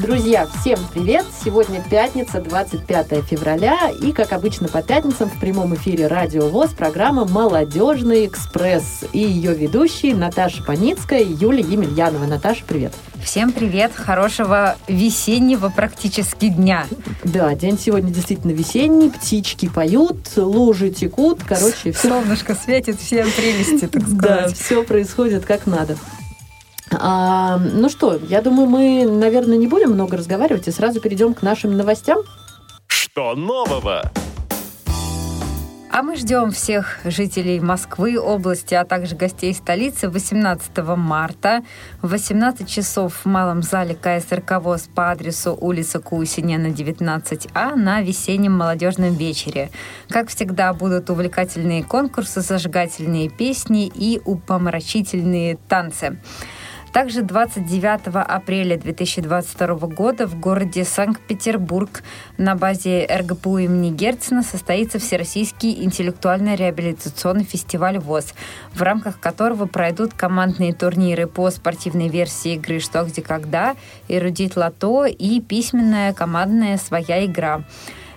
Друзья, всем привет! Сегодня пятница, 25 февраля, и, как обычно, по пятницам в прямом эфире Радио ВОЗ программа «Молодежный экспресс» и ее ведущие Наташа Паницкая и Юлия Емельянова. Наташа, привет! Всем привет! Хорошего весеннего практически дня. Да, день сегодня действительно весенний, птички поют, лужи текут, короче, все. Солнышко светит, всем прелести, так сказать. Да, все происходит как надо. А, ну что, я думаю, мы, наверное, не будем много разговаривать и сразу перейдем к нашим новостям. Что нового? А мы ждем всех жителей Москвы, области, а также гостей столицы 18 марта в 18 часов в Малом зале КСРК ВОЗ по адресу улица Кусинена, 19А на весеннем молодежном вечере. Как всегда, будут увлекательные конкурсы, зажигательные песни и упомрачительные танцы. Также 29 апреля 2022 года в городе Санкт-Петербург на базе РГПУ имени Герцена состоится Всероссийский интеллектуально-реабилитационный фестиваль ВОЗ, в рамках которого пройдут командные турниры по спортивной версии игры «Что, где, когда», «Эрудит Лото» и письменная командная «Своя игра».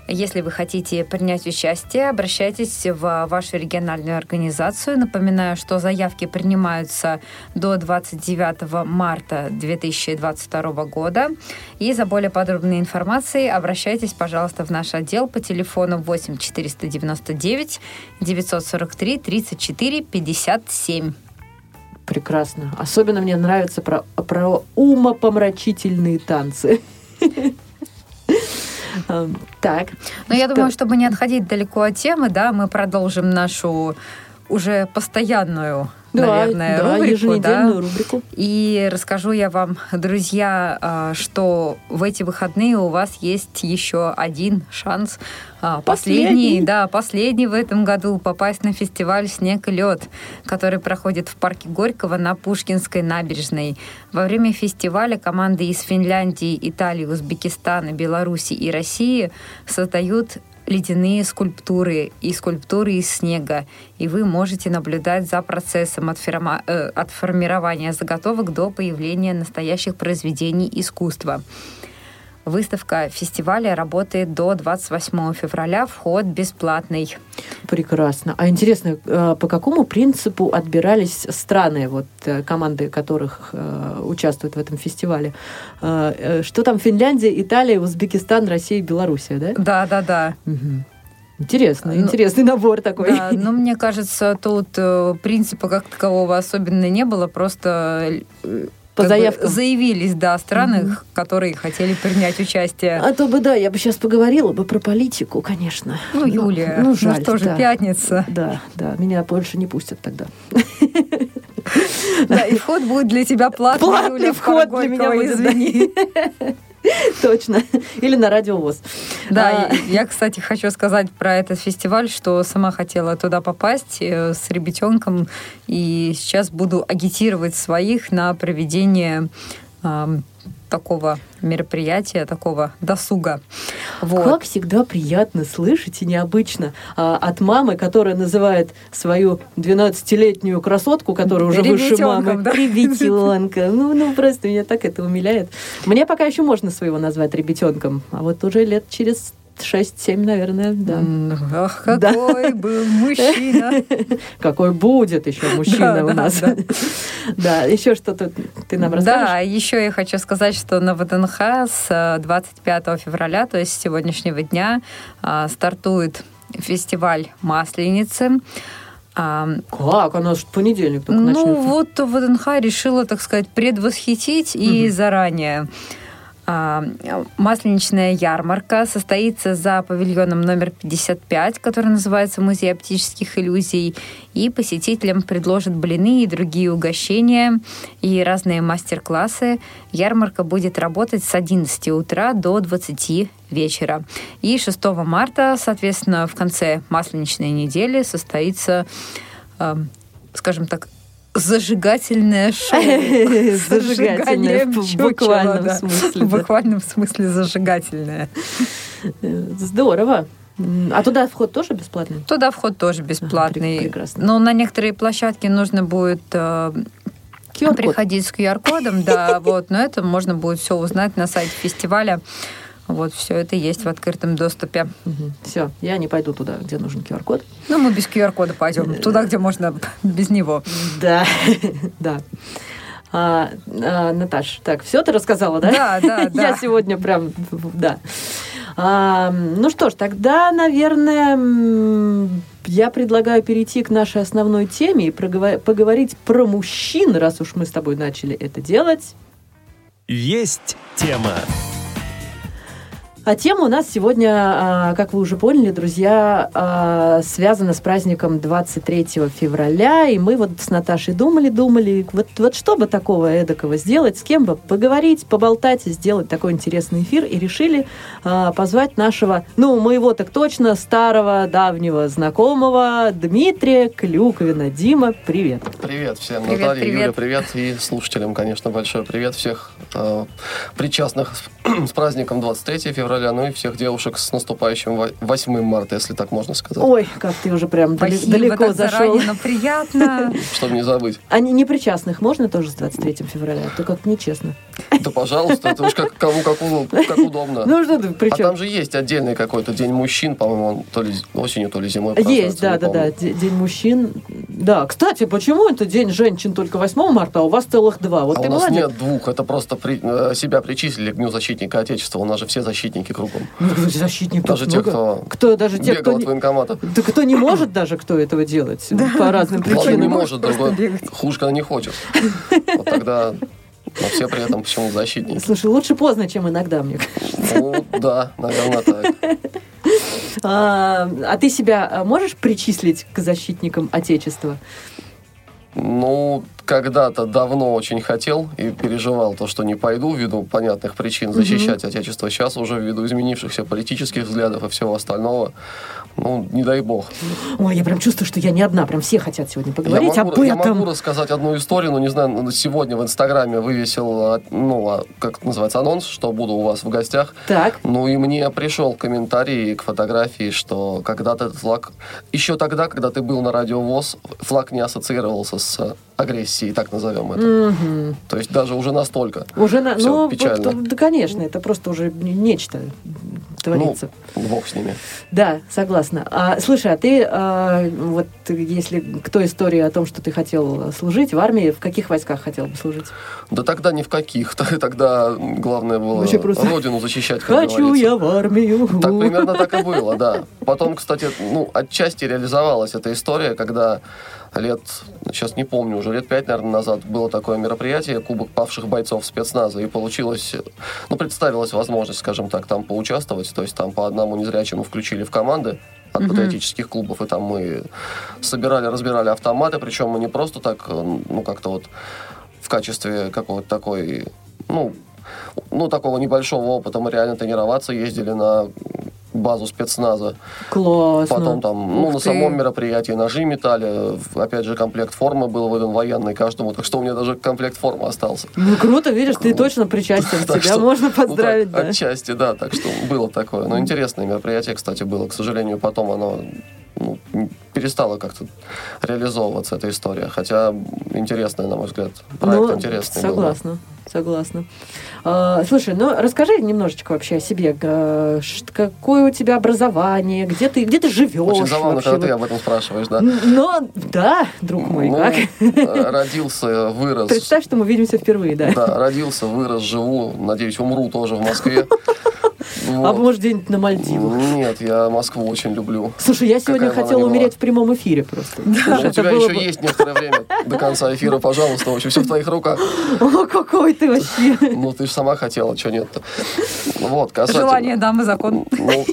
Если вы хотите принять участие, обращайтесь в вашу региональную организацию. Напоминаю, что заявки принимаются до 29 марта 2022 года. И за более подробной информацией обращайтесь, пожалуйста, в наш отдел по телефону 8 499 943 34 57. Прекрасно. Особенно мне нравится про, про умопомрачительные танцы. Так. Но я думаю, чтобы не отходить далеко от темы, да, мы продолжим нашу уже постоянную да, наверное, да, рубрику, да, рубрику. И расскажу я вам, друзья, а, что в эти выходные у вас есть еще один шанс. А, последний, последний да, последний в этом году попасть на фестиваль «Снег и лед», который проходит в парке Горького на Пушкинской набережной. Во время фестиваля команды из Финляндии, Италии, Узбекистана, Беларуси и России создают ледяные скульптуры и скульптуры из снега, и вы можете наблюдать за процессом от, ферма, э, от формирования заготовок до появления настоящих произведений искусства. Выставка фестиваля работает до 28 февраля. Вход бесплатный. Прекрасно. А интересно, э, по какому принципу отбирались страны, вот э, команды которых э, участвуют в этом фестивале? Что там Финляндия, Италия, Узбекистан, Россия, Белоруссия, да? Да, да, да. Угу. Интересно, ну, интересный набор такой. Да, но мне кажется, тут принципа как такового особенно не было, просто по заявкам. заявились, да, страны, mm которые хотели принять участие. А то бы, да, я бы сейчас поговорила бы про политику, конечно. Ну, Юлия, ну, ну, жаль, ну что же, да. пятница. Да, да, меня больше не пустят тогда. Да, и вход будет для тебя платный, Платный Юля, вход для меня извини. Точно. Или на радиовоз. Да, а... я, кстати, хочу сказать про этот фестиваль, что сама хотела туда попасть э, с ребятенком, и сейчас буду агитировать своих на проведение такого мероприятия, такого досуга. Вот. Как всегда приятно слышать и необычно а, от мамы, которая называет свою 12-летнюю красотку, которая уже выше мамы, да? ребятенка. Ну, ну, просто меня так это умиляет. Мне пока еще можно своего назвать ребятенком, а вот уже лет через 6-7, наверное, да. Ах, какой да. был мужчина. Какой будет еще мужчина у нас. Да, еще что-то ты нам расскажешь? Да, еще я хочу сказать, что на ВДНХ с 25 э, февраля, то есть с сегодняшнего дня, а, стартует фестиваль Масленицы. А, как? Она же понедельник только ну, начнется. Ну, вот ВДНХ решила, так сказать, предвосхитить и заранее масленичная ярмарка состоится за павильоном номер 55, который называется «Музей оптических иллюзий». И посетителям предложат блины и другие угощения и разные мастер-классы. Ярмарка будет работать с 11 утра до 20 вечера. И 6 марта, соответственно, в конце масленичной недели состоится скажем так, зажигательное шоу. Зажигательное в буквальном смысле. В буквальном смысле зажигательное. Здорово. А туда вход тоже бесплатный? Туда вход тоже бесплатный. А, прекрасно. Но на некоторые площадки нужно будет э, приходить с QR-кодом, да, вот, но это можно будет все узнать на сайте фестиваля. Вот, все это есть в открытом доступе. Угу. Все, я не пойду туда, где нужен QR-код. Ну, мы без QR-кода пойдем. Туда, где можно без него. Да, да. А, а, Наташ, так, все ты рассказала, да? Да, да, да. Я сегодня прям, да. А, ну что ж, тогда, наверное, я предлагаю перейти к нашей основной теме и поговорить про мужчин, раз уж мы с тобой начали это делать. Есть тема. А тема у нас сегодня, а, как вы уже поняли, друзья, а, связана с праздником 23 февраля. И мы вот с Наташей думали, думали, вот, вот что бы такого эдакого сделать, с кем бы поговорить, поболтать, сделать такой интересный эфир. И решили а, позвать нашего, ну, моего так точно, старого, давнего знакомого Дмитрия Клюковина. Дима, привет. Привет всем. Привет, Наталья, привет. Юля, привет. И слушателям, конечно, большой привет всех э, причастных с праздником 23 февраля февраля, ну и всех девушек с наступающим 8 марта, если так можно сказать. Ой, как ты уже прям Спасибо, далеко так зашел. Заранее, но приятно. Чтобы не забыть. А непричастных можно тоже с 23 февраля? То как нечестно. Да, пожалуйста, это уж как, кому как, как удобно. Ну что ты, при А там же есть отдельный какой-то день мужчин, по-моему, то ли осенью, то ли зимой. Есть, да, да, да, день мужчин. Да, кстати, почему это день женщин только 8 марта, а у вас целых два? Вот а у нас молодец. нет двух, это просто при, э, себя причислили к Дню защитника Отечества, у нас же все защитники кругом. Ну, защитников Даже те, кто, кто даже те, кто от военкомата. Да кто не может даже, кто этого делать по разным причинам. не может, другой хуже, когда не хочет. Вот тогда но все при этом почему защитники. Слушай, лучше поздно, чем иногда, мне кажется. Ну, да, наверное, так. А, а ты себя можешь причислить к защитникам Отечества? Ну, когда-то давно очень хотел и переживал то, что не пойду ввиду понятных причин защищать mm-hmm. Отечество. Сейчас уже ввиду изменившихся политических взглядов и всего остального, ну, не дай бог. Ой, я прям чувствую, что я не одна, прям все хотят сегодня поговорить я могу, об этом. Я могу рассказать одну историю, но не знаю, ну, сегодня в Инстаграме вывесил, а, ну, а, как это называется, анонс, что буду у вас в гостях. Так. Ну, и мне пришел комментарий к фотографии, что когда-то этот флаг, еще тогда, когда ты был на радиовоз, флаг не ассоциировался с агрессии, так назовем это. Угу. То есть даже уже настолько. Уже на, ну, печально. Вот, да, конечно, это просто уже нечто творится. Ну, бог с ними. Да, согласна. А, слушай, а ты, а, вот если к той истории о том, что ты хотел служить в армии, в каких войсках хотел бы служить? Да тогда ни в каких. Тогда главное было просто... родину защищать, как Хочу говорится. я в армию. Так примерно так и было, да. Потом, кстати, ну, отчасти реализовалась эта история, когда лет, сейчас не помню, уже лет пять, наверное, назад было такое мероприятие, Кубок павших бойцов спецназа, и получилось, ну, представилась возможность, скажем так, там поучаствовать, то есть там по одному незрячему включили в команды, от патриотических клубов, и там мы собирали, разбирали автоматы, причем мы не просто так, ну, как-то вот в качестве какого-то такой, ну, ну, такого небольшого опыта мы реально тренироваться ездили на базу спецназа. Классно. Потом там, ну, Ух на ты. самом мероприятии ножи метали. Опять же, комплект формы был выдан военный каждому. Так что у меня даже комплект формы остался. Ну, круто, видишь, ты точно причастен. Тебя можно ну, поздравить, да? Отчасти, да. Так что было такое. Но интересное мероприятие, кстати, было. К сожалению, потом оно ну, перестала как-то реализовываться эта история. Хотя интересная, на мой взгляд, проект ну, интересный. Согласна, был. Согласна. А, слушай, ну расскажи немножечко вообще о себе. Какое у тебя образование, где ты, где ты живешь? Очень забавно, вообще? когда ты об этом спрашиваешь, да? Ну, да, друг мой, ну, как? Родился, вырос. Представь, что мы видимся впервые, да? Да, родился, вырос, живу, надеюсь, умру тоже в Москве. Вот. А может где-нибудь на Мальдивах? Нет, я Москву очень люблю. Слушай, я сегодня Какая хотела умереть в прямом эфире просто. Да. Ну, у тебя еще бы... есть некоторое время до конца эфира, пожалуйста. В общем, все в твоих руках. О, какой ты вообще. Ну, ты же сама хотела, что нет-то. Вот, касательно... Желание дамы закон. Ну,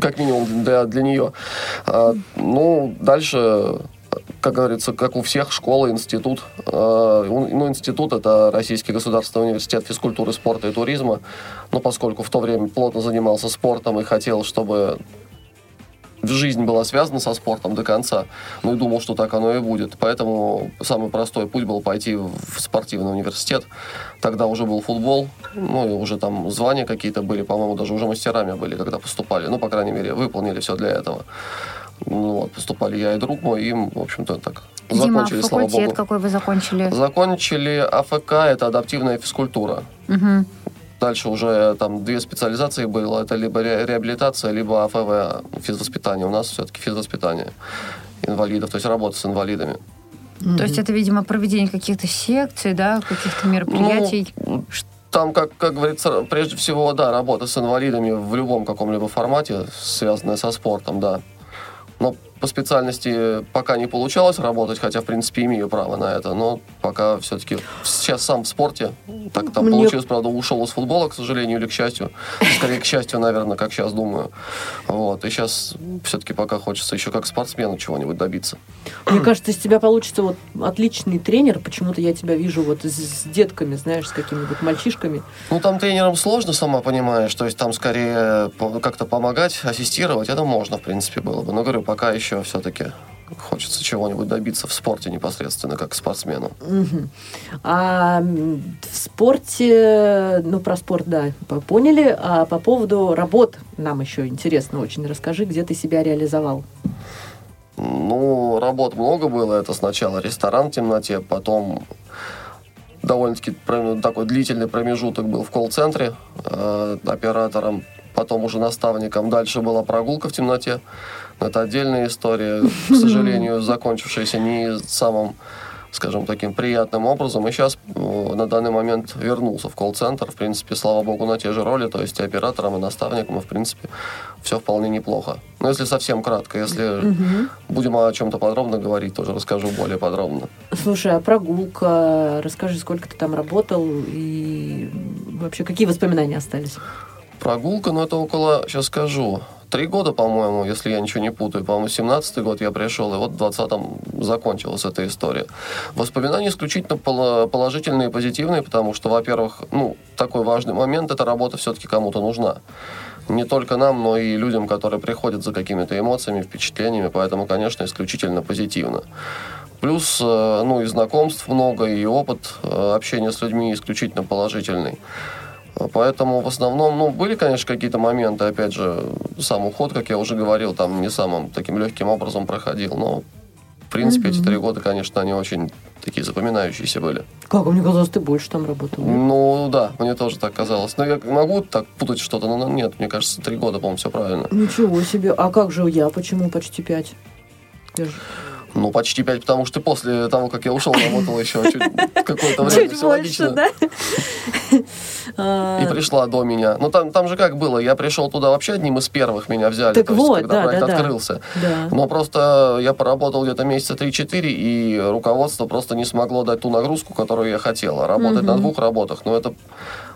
как минимум для, для нее. А, ну, дальше как говорится, как у всех, школа, институт. Э, ну, институт – это Российский государственный университет физкультуры, спорта и туризма. Но поскольку в то время плотно занимался спортом и хотел, чтобы жизнь была связана со спортом до конца. Ну и думал, что так оно и будет. Поэтому самый простой путь был пойти в спортивный университет. Тогда уже был футбол, ну и уже там звания какие-то были, по-моему, даже уже мастерами были, когда поступали. Ну, по крайней мере, выполнили все для этого. Ну, вот, поступали я и друг мой, и, в общем-то, так Дима, закончили, слава богу. какой вы закончили? Закончили АФК, это адаптивная физкультура. Угу. Дальше уже там две специализации было. Это либо реабилитация, либо АФВ, физвоспитание. У нас все-таки физвоспитание инвалидов, то есть работа с инвалидами. Mm-hmm. То есть это, видимо, проведение каких-то секций, да, каких-то мероприятий? Ну, там, как, как говорится, прежде всего, да, работа с инвалидами в любом каком-либо формате, связанная со спортом, да. Но по специальности пока не получалось работать, хотя, в принципе, имею право на это, но пока все-таки сейчас сам в спорте. Так там Мне... получилось, правда, ушел из футбола, к сожалению, или к счастью. Скорее, к счастью, наверное, как сейчас думаю. Вот. И сейчас все-таки пока хочется еще как спортсмену чего-нибудь добиться. Мне кажется, из тебя получится вот отличный тренер. Почему-то я тебя вижу вот с детками, знаешь, с какими-нибудь мальчишками. Ну, там тренером сложно, сама понимаешь. То есть там скорее как-то помогать, ассистировать. Это можно, в принципе, было бы. Но, говорю, пока еще еще все-таки хочется чего-нибудь добиться в спорте непосредственно, как спортсмену. Угу. А в спорте, ну, про спорт, да, поняли. А по поводу работ нам еще интересно очень. Расскажи, где ты себя реализовал? Ну, работ много было. Это сначала ресторан в темноте, потом довольно-таки такой длительный промежуток был в колл-центре э, оператором, потом уже наставником. Дальше была прогулка в темноте. Это отдельная история, к сожалению, закончившаяся не самым скажем, таким приятным образом. И сейчас э, на данный момент вернулся в колл-центр. В принципе, слава богу, на те же роли, то есть и оператором, и наставником, и, в принципе, все вполне неплохо. Но если совсем кратко, если угу. будем о чем-то подробно говорить, тоже расскажу более подробно. Слушай, а прогулка, расскажи, сколько ты там работал и вообще какие воспоминания остались? Прогулка, ну это около, сейчас скажу, три года, по-моему, если я ничего не путаю. По-моему, 17-й год я пришел, и вот в 20-м закончилась эта история. Воспоминания исключительно положительные и позитивные, потому что, во-первых, ну, такой важный момент, эта работа все-таки кому-то нужна. Не только нам, но и людям, которые приходят за какими-то эмоциями, впечатлениями, поэтому, конечно, исключительно позитивно. Плюс, э, ну, и знакомств много, и опыт э, общения с людьми исключительно положительный. Поэтому в основном, ну, были, конечно, какие-то моменты, опять же, сам уход, как я уже говорил, там не самым таким легким образом проходил, но в принципе, mm-hmm. эти три года, конечно, они очень такие запоминающиеся были. Как? Мне казалось, ты больше там работал. Ну, да, мне тоже так казалось. Но я могу так путать что-то, но нет, мне кажется, три года, по-моему, все правильно. Ничего себе. А как же я? Почему почти пять? Я же... Ну, почти пять, потому что после того, как я ушел, работал еще какое-то время. Чуть больше, да? И пришла до меня. Ну, там, там же как было, я пришел туда вообще одним из первых, меня взяли, так вот, когда да, проект да, открылся. Да. Но просто я поработал где-то месяца 3-4, и руководство просто не смогло дать ту нагрузку, которую я хотел. А работать на двух работах, ну, это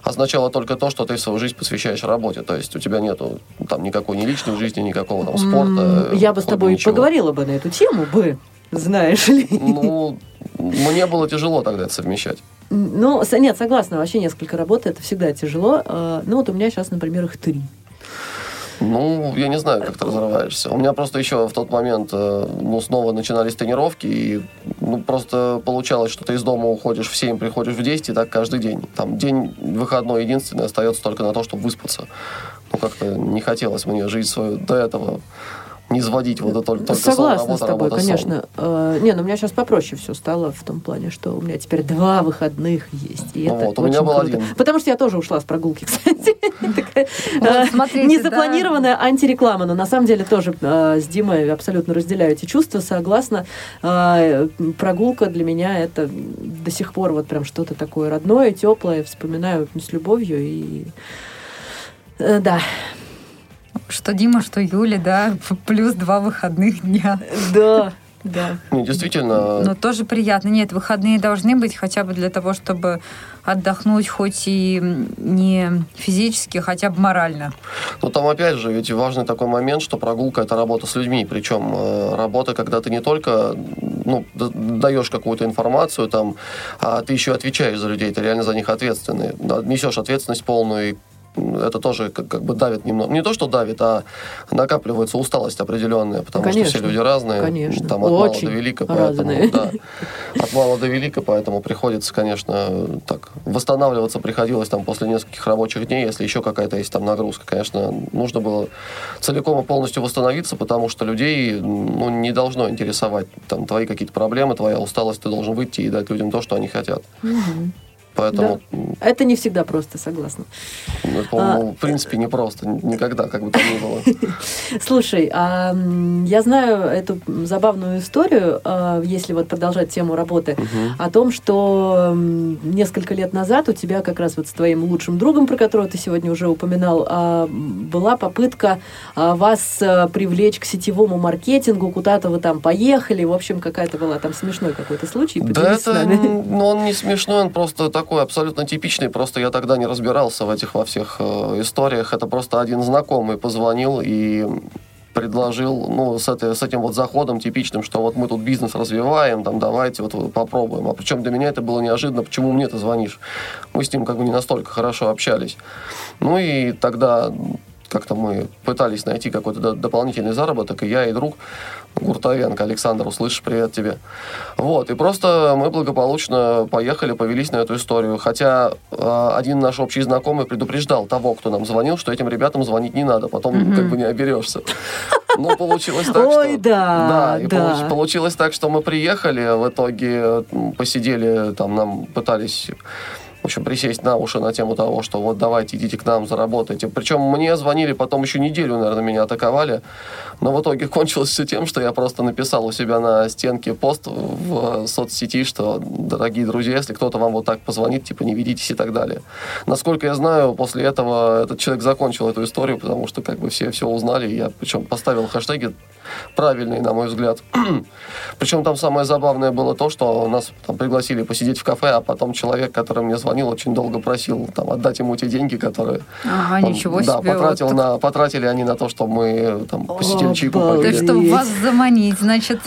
означало только то, что ты свою жизнь посвящаешь работе. То есть у тебя нету там никакой ни личной жизни, никакого там спорта. Я бы с тобой ничего. поговорила бы на эту тему бы, знаешь ли. Ну, мне было тяжело тогда это совмещать. Ну, нет, согласна, вообще несколько работ, это всегда тяжело. А, ну, вот у меня сейчас, например, их три. Ну, я не знаю, как ты разрываешься. У меня просто еще в тот момент, э, ну, снова начинались тренировки, и, ну, просто получалось, что ты из дома уходишь в 7, приходишь в 10, и так каждый день. Там день выходной единственный остается только на то, чтобы выспаться. Ну, как-то не хотелось мне жить свою до этого не изводить вот это только Согласна сон, работа, с тобой, работа, конечно. Сон. Uh, не, ну у меня сейчас попроще все стало в том плане, что у меня теперь два выходных есть. И ну, это вот, у меня был круто. один. Потому что я тоже ушла с прогулки, кстати. Э, незапланированная антиреклама, но на самом деле тоже э, с Димой абсолютно разделяю эти чувства, согласна. Э, прогулка для меня это до сих пор вот прям что-то такое родное, теплое, вспоминаю с любовью и да, что Дима, что Юля, да, плюс два выходных дня. Да, да. Ну, действительно. Но тоже приятно. Нет, выходные должны быть хотя бы для того, чтобы отдохнуть хоть и не физически, хотя бы морально. Ну, там опять же, ведь важный такой момент, что прогулка – это работа с людьми. Причем э, работа, когда ты не только ну, даешь какую-то информацию, там, а ты еще отвечаешь за людей, ты реально за них ответственный. Несешь ответственность полную, и это тоже как, как бы давит немного. Не то, что давит, а накапливается усталость определенная, потому конечно, что все люди разные. Конечно. Там от Очень мала до велика, поэтому, да, от мала до велика, поэтому приходится, конечно, так, восстанавливаться приходилось там после нескольких рабочих дней, если еще какая-то есть там нагрузка. Конечно, нужно было целиком и полностью восстановиться, потому что людей ну, не должно интересовать там твои какие-то проблемы, твоя усталость, ты должен выйти и дать людям то, что они хотят. Угу. Поэтому... Да. Это не всегда просто, согласна. Ну, это, а... в принципе, не просто. Никогда, как бы то ни было. Слушай, а, я знаю эту забавную историю, а, если вот продолжать тему работы, угу. о том, что несколько лет назад у тебя как раз вот с твоим лучшим другом, про которого ты сегодня уже упоминал, а, была попытка а, вас привлечь к сетевому маркетингу, куда-то вы там поехали, в общем, какая-то была там смешной какой-то случай. Да это, ну, он не смешной, он просто так такой абсолютно типичный, просто я тогда не разбирался в этих во всех э, историях. Это просто один знакомый позвонил и предложил, ну, с, этой, с этим вот заходом типичным, что вот мы тут бизнес развиваем, там, давайте вот попробуем. А причем для меня это было неожиданно, почему мне ты звонишь? Мы с ним как бы не настолько хорошо общались. Ну и тогда как-то мы пытались найти какой-то дополнительный заработок, и я, и друг Гуртовенко Александр, услышишь, привет тебе. Вот, и просто мы благополучно поехали, повелись на эту историю. Хотя э, один наш общий знакомый предупреждал того, кто нам звонил, что этим ребятам звонить не надо, потом mm-hmm. как бы не оберешься. Ну, получилось так, Ой, что... да, да. И да. получилось так, что мы приехали, в итоге посидели, там нам пытались в общем, присесть на уши на тему того, что вот давайте идите к нам, заработайте. Причем мне звонили потом еще неделю, наверное, меня атаковали. Но в итоге кончилось все тем, что я просто написал у себя на стенке пост в соцсети, что, дорогие друзья, если кто-то вам вот так позвонит, типа, не ведитесь и так далее. Насколько я знаю, после этого этот человек закончил эту историю, потому что как бы все все узнали. Я причем поставил хэштеги правильные, на мой взгляд. Причем там самое забавное было то, что нас там пригласили посидеть в кафе, а потом человек, который мне звонил, очень долго просил там, отдать ему те деньги, которые ага, он, ничего да, себе, потратил вот на, потратили они на то, чтобы мы там, посидели О, чайку. То, чтобы вас заманить, значит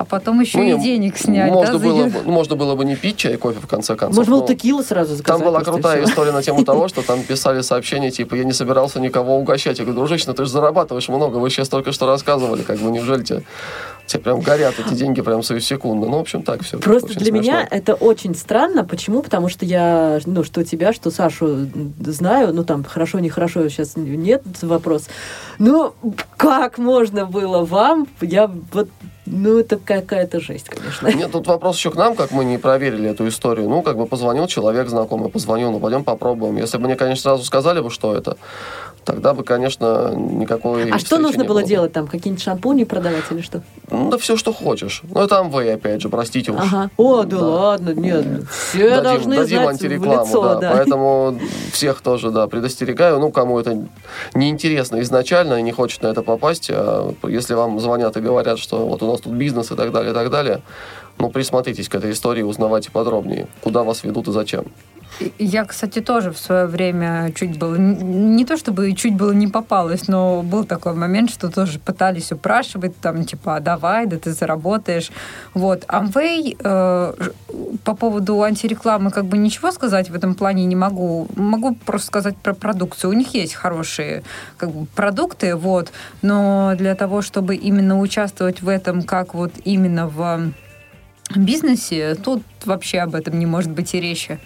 а потом еще ну, и денег снять. Можно, да, было, бы, можно было бы не пить чай, кофе, в конце концов. Можно было текилу сразу заказать. Там была крутая история на тему того, что там писали сообщения, типа, я не собирался никого угощать. Я говорю, дружище, ну ты же зарабатываешь много, вы сейчас только что рассказывали, как бы, неужели тебе, тебе прям горят эти деньги прям свою секунду. Ну, в общем, так все. Просто для смешно. меня это очень странно. Почему? Потому что я, ну, что тебя, что Сашу знаю, ну, там, хорошо, нехорошо, сейчас нет вопрос. Ну, как можно было вам, я вот ну, это какая-то жесть, конечно. Нет, тут вопрос еще к нам, как мы не проверили эту историю. Ну, как бы позвонил человек знакомый, позвонил, ну, пойдем попробуем. Если бы мне, конечно, сразу сказали бы, что это, тогда бы, конечно, никакой А что нужно было, было делать там? Какие-нибудь шампуни продавать или что? Ну, да все, что хочешь. Ну, это Амвей, опять же, простите уж. Ага. О, да, да. ладно, нет. Все дадим, должны дадим знать антирекламу, в лицо, да. да. Поэтому всех тоже, да, предостерегаю. Ну, кому это неинтересно изначально и не хочет на это попасть, а если вам звонят и говорят, что вот у нас тут бизнес и так далее, и так далее, ну, присмотритесь к этой истории, узнавайте подробнее, куда вас ведут и зачем. Я, кстати, тоже в свое время чуть было, не то чтобы чуть было не попалась, но был такой момент, что тоже пытались упрашивать, там, типа, а давай, да ты заработаешь. Вот. Amway, э, по поводу антирекламы, как бы ничего сказать в этом плане не могу. Могу просто сказать про продукцию. У них есть хорошие как бы, продукты, вот, но для того, чтобы именно участвовать в этом, как вот именно в бизнесе, тут вообще об этом не может быть и речи.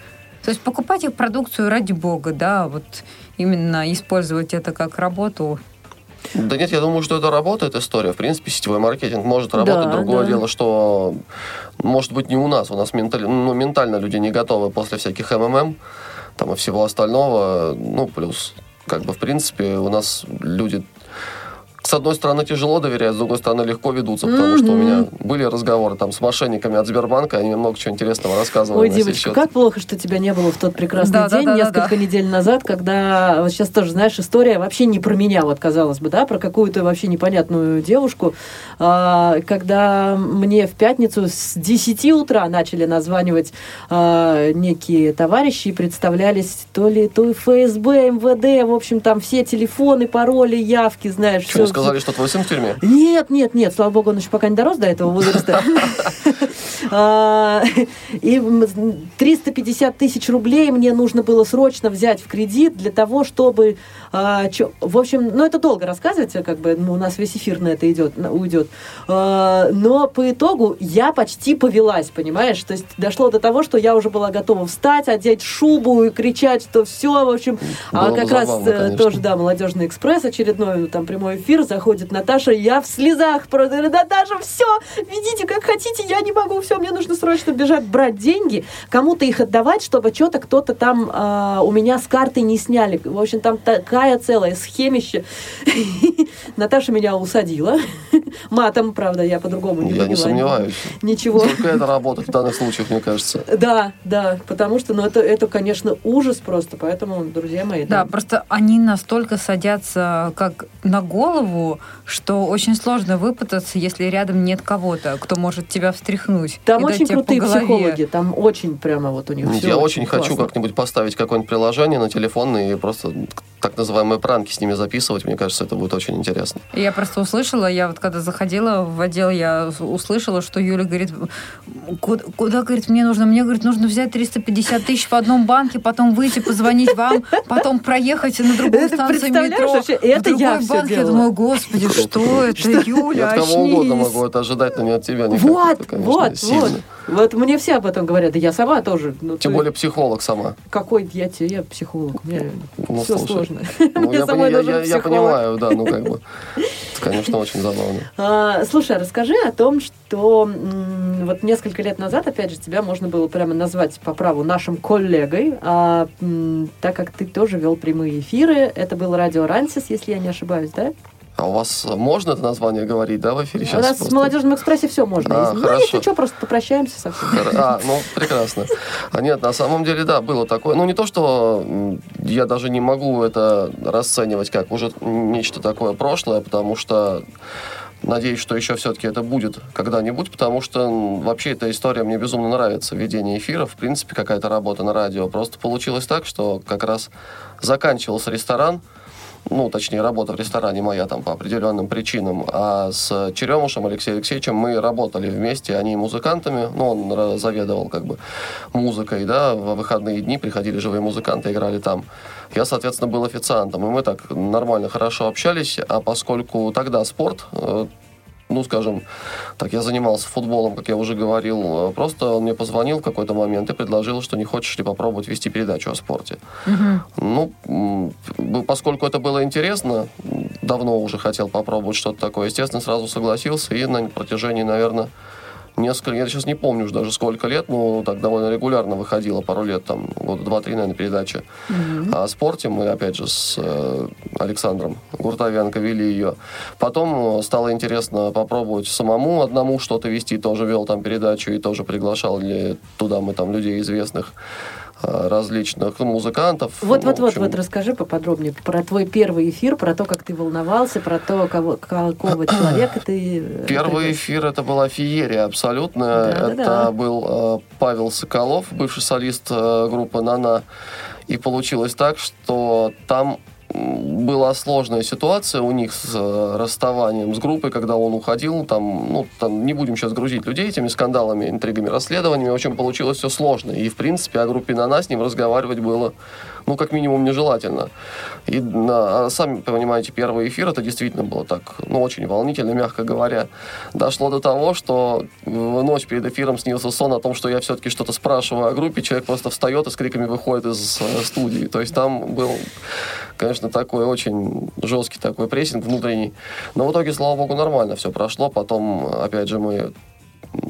То есть покупать их продукцию ради бога, да, вот именно использовать это как работу. Да нет, я думаю, что это работает история. В принципе, сетевой маркетинг может работать. Да, Другое да. дело, что может быть не у нас. У нас менталь... ну, ментально люди не готовы после всяких МММ там и всего остального. Ну, плюс, как бы, в принципе, у нас люди с одной стороны, тяжело доверять, с другой стороны, легко ведутся, потому mm-hmm. что у меня были разговоры там с мошенниками от Сбербанка, они мне много чего интересного рассказывали. Ой, девочка, как плохо, что тебя не было в тот прекрасный да, день, да, да, несколько да, да. недель назад, когда, вот сейчас тоже, знаешь, история вообще не про меня, вот казалось бы, да, про какую-то вообще непонятную девушку, а, когда мне в пятницу с 10 утра начали названивать а, некие товарищи и представлялись то ли то ФСБ, МВД, в общем, там все телефоны, пароли, явки, знаешь, все сказали, что твой сын в тюрьме? Нет, нет, нет, слава богу, он еще пока не дорос до этого возраста. А, и 350 тысяч рублей мне нужно было срочно взять в кредит для того, чтобы... А, в общем, ну это долго рассказывать, как бы ну, у нас весь эфир на это идет, уйдет. А, но по итогу я почти повелась, понимаешь? То есть дошло до того, что я уже была готова встать, одеть шубу и кричать, что все, в общем. А как раз э, тоже, да, молодежный экспресс, очередной там прямой эфир, заходит Наташа, я в слезах просто, Наташа, все, ведите как хотите, я не могу, все, мне нужно срочно бежать брать деньги, кому-то их отдавать, чтобы что-то кто-то там э, у меня с карты не сняли. В общем, там такая целая схемища. Наташа меня усадила. Матом, правда, я по-другому не Я не сомневаюсь. Ничего. Только это работает в данных случаях, мне кажется. Да, да, потому что, ну, это, это, конечно, ужас просто, поэтому, друзья мои. Да, просто они настолько садятся как на голову, что очень сложно выпутаться, если рядом нет кого-то, кто может тебя встряхнуть. Там очень крутые психологи, там очень прямо вот у них Я все очень классно. хочу как-нибудь поставить какое-нибудь приложение на телефон и просто так называемые пранки с ними записывать. Мне кажется, это будет очень интересно. Я просто услышала, я вот когда заходила в отдел, я услышала, что Юля говорит, куда, куда говорит, мне нужно? Мне, говорит, нужно взять 350 тысяч в одном банке, потом выйти, позвонить вам, потом проехать на другую станцию метро. Это я. Я думаю, господи, что это, Юля, От кого угодно могу это ожидать, но не от тебя. Вот, вот, вот. Вот мне все об этом говорят, да я сама тоже. Ну, Тем более психолог сама. Какой я тебе, я психолог, мне ну, все слушай, сложно. Ну, я, пони, я, я, я понимаю, да, ну как бы, конечно, очень забавно. А, слушай, а расскажи о том, что вот несколько лет назад, опять же, тебя можно было прямо назвать по праву нашим коллегой, а, так как ты тоже вел прямые эфиры, это был радио Рансис, если я не ошибаюсь, да? А у вас можно это название говорить, да, в эфире сейчас? У нас просто... в молодежном экспрессе все можно. А, ну, хорошо. если что, просто попрощаемся совсем. А, ну, прекрасно. А нет, на самом деле, да, было такое. Ну, не то, что я даже не могу это расценивать как уже нечто такое прошлое, потому что Надеюсь, что еще все-таки это будет когда-нибудь, потому что вообще эта история мне безумно нравится, ведение эфира, в принципе, какая-то работа на радио. Просто получилось так, что как раз заканчивался ресторан, ну, точнее, работа в ресторане моя там по определенным причинам, а с Черемушем Алексеем Алексеевичем мы работали вместе, они музыкантами, ну, он заведовал как бы музыкой, да, в выходные дни приходили живые музыканты, играли там. Я, соответственно, был официантом, и мы так нормально, хорошо общались, а поскольку тогда спорт э, ну, скажем, так, я занимался футболом, как я уже говорил, просто он мне позвонил в какой-то момент и предложил, что не хочешь ли попробовать вести передачу о спорте. Угу. Ну, поскольку это было интересно, давно уже хотел попробовать что-то такое, естественно, сразу согласился и на протяжении, наверное, несколько, я сейчас не помню уже даже сколько лет, но так довольно регулярно выходила, пару лет, там, года два-три, наверное, передача mm-hmm. о спорте. Мы, опять же, с э, Александром Гуртовенко вели ее. Потом стало интересно попробовать самому одному что-то вести, тоже вел там передачу и тоже приглашал ли туда мы там людей известных. Э, различных музыкантов. Вот-вот-вот, ну, вот расскажи поподробнее про твой первый эфир, про то, как ты волновался, про то, кого, какого человека ты... Э, первый эфир это была феерия абсолютно. Да, это да. был э, Павел Соколов, бывший солист э, группы «Нана». И получилось так, что там была сложная ситуация у них с э, расставанием с группой, когда он уходил. Там, ну, там не будем сейчас грузить людей этими скандалами, интригами, расследованиями. В общем, получилось все сложно. И, в принципе, о группе «На нас» с ним разговаривать было ну, как минимум, нежелательно. И, а, сами понимаете, первый эфир, это действительно было так, ну, очень волнительно, мягко говоря. Дошло до того, что в ночь перед эфиром снился сон о том, что я все-таки что-то спрашиваю о группе, человек просто встает и с криками выходит из э, студии. То есть там был, конечно, такой очень жесткий такой прессинг внутренний. Но в итоге, слава богу, нормально все прошло. Потом, опять же, мы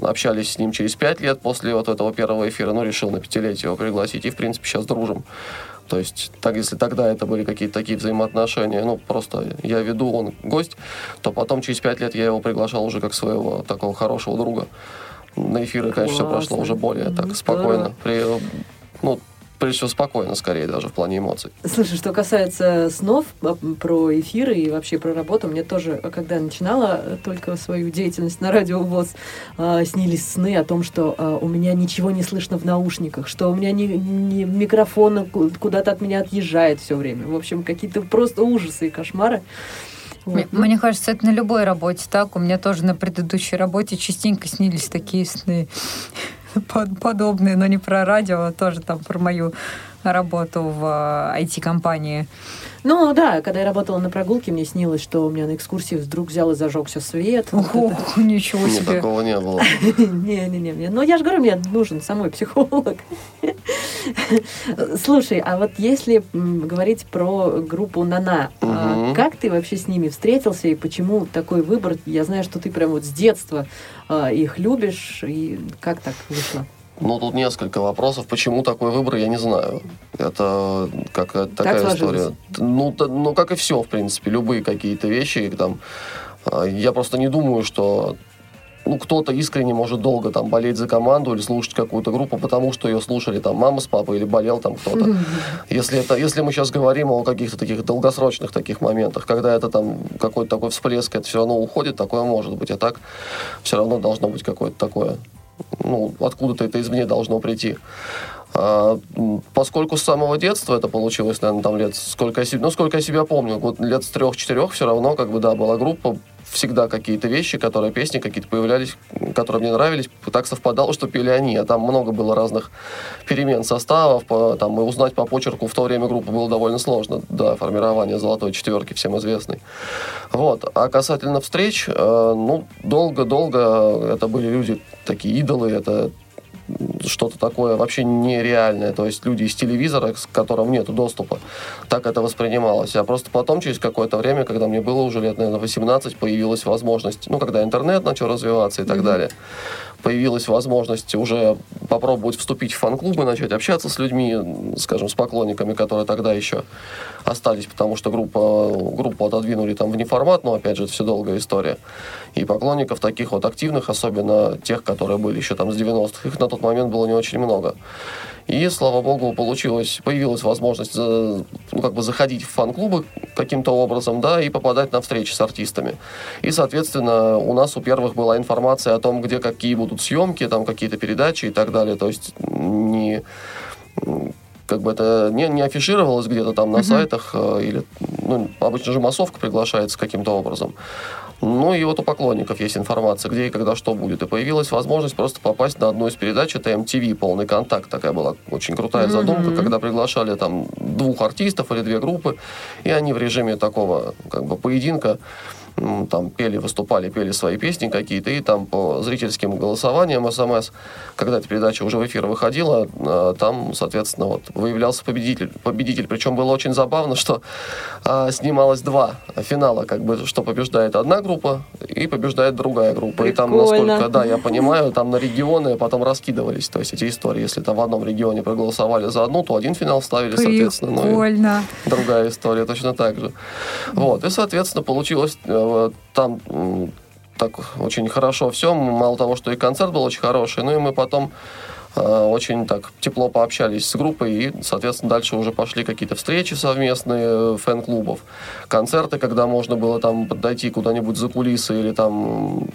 общались с ним через пять лет после вот этого первого эфира, ну, решил на пятилетие его пригласить, и, в принципе, сейчас дружим. То есть, так, если тогда это были какие-то такие взаимоотношения, ну, просто я веду, он гость, то потом через пять лет я его приглашал уже как своего такого хорошего друга. На эфиры, конечно, все прошло уже более так спокойно. При, ну, прежде всего, спокойно, скорее, даже в плане эмоций. Слушай, что касается снов а, про эфиры и вообще про работу, мне тоже, когда начинала только свою деятельность на радио ВОЗ, снились сны о том, что у меня ничего не слышно в наушниках, что у меня не, не микрофон куда-то от меня отъезжает все время. В общем, какие-то просто ужасы и кошмары. Вот. Мне кажется, это на любой работе так. У меня тоже на предыдущей работе частенько снились такие сны подобные, но не про радио, а тоже там про мою работу в IT-компании. Ну да, когда я работала на прогулке, мне снилось, что у меня на экскурсии вдруг взял и зажегся свет. Ого, ничего себе. Нет, такого не было. Не-не-не. Ну я же говорю, мне нужен самой психолог. Слушай, а вот если говорить про группу Нана, а как ты вообще с ними встретился и почему такой выбор? Я знаю, что ты прям вот с детства а, их любишь, и как так вышло? Ну, тут несколько вопросов. Почему такой выбор, я не знаю. Это как такая так история. Ну, ну, как и все, в принципе. Любые какие-то вещи. Там, а, я просто не думаю, что ну, кто-то искренне может долго там болеть за команду или слушать какую-то группу, потому что ее слушали там мама с папой или болел там кто-то. Если, это, если мы сейчас говорим о каких-то таких долгосрочных таких моментах, когда это там какой-то такой всплеск, это все равно уходит, такое может быть. А так все равно должно быть какое-то такое ну, откуда-то это извне должно прийти. А, поскольку с самого детства это получилось, наверное, там лет сколько я, ну, сколько я себя помню, вот лет с трех-четырех все равно, как бы, да, была группа, всегда какие-то вещи, которые, песни какие-то появлялись, которые мне нравились, так совпадало, что пели они, а там много было разных перемен составов, по, там, и узнать по почерку в то время группы было довольно сложно, да, формирование золотой четверки, всем известной. Вот, а касательно встреч, э, ну, долго-долго это были люди, такие идолы, это что-то такое вообще нереальное, то есть люди из телевизора, к которым нет доступа, так это воспринималось. А просто потом, через какое-то время, когда мне было уже лет, наверное, 18, появилась возможность, ну, когда интернет начал развиваться и так mm-hmm. далее, появилась возможность уже попробовать вступить в фан-клубы, начать общаться с людьми, скажем, с поклонниками, которые тогда еще остались, потому что группа, группу отодвинули там в неформат, но опять же это все долгая история. И поклонников таких вот активных, особенно тех, которые были еще там с 90-х, их на тот момент было не очень много. И, слава богу, получилось, появилась возможность ну, как бы заходить в фан-клубы каким-то образом, да, и попадать на встречи с артистами. И, соответственно, у нас у первых была информация о том, где какие будут съемки, там какие-то передачи и так далее. То есть не как бы это не, не афишировалось где-то там на mm-hmm. сайтах, э, или, ну, обычно же массовка приглашается каким-то образом. Ну и вот у поклонников есть информация, где и когда что будет. И появилась возможность просто попасть на одну из передач, это MTV, полный контакт. Такая была очень крутая задумка, mm-hmm. когда приглашали там двух артистов или две группы, и они в режиме такого как бы поединка там пели, выступали, пели свои песни какие-то, и там по зрительским голосованиям СМС, когда эта передача уже в эфир выходила, а, там, соответственно, вот выявлялся победитель. Победитель, причем было очень забавно, что а, снималось два финала, как бы, что побеждает одна группа и побеждает другая группа. Прикольно. И там, насколько, да, я понимаю, там на регионы потом раскидывались, то есть эти истории, если там в одном регионе проголосовали за одну, то один финал ставили, соответственно. Прикольно. Ну, и другая история точно так же. Вот, и, соответственно, получилось Э, там так очень хорошо все. Мало того, что и концерт был очень хороший, ну и мы потом э, очень так тепло пообщались с группой и, соответственно, дальше уже пошли какие-то встречи совместные э, фэн-клубов, концерты, когда можно было там подойти куда-нибудь за кулисы или там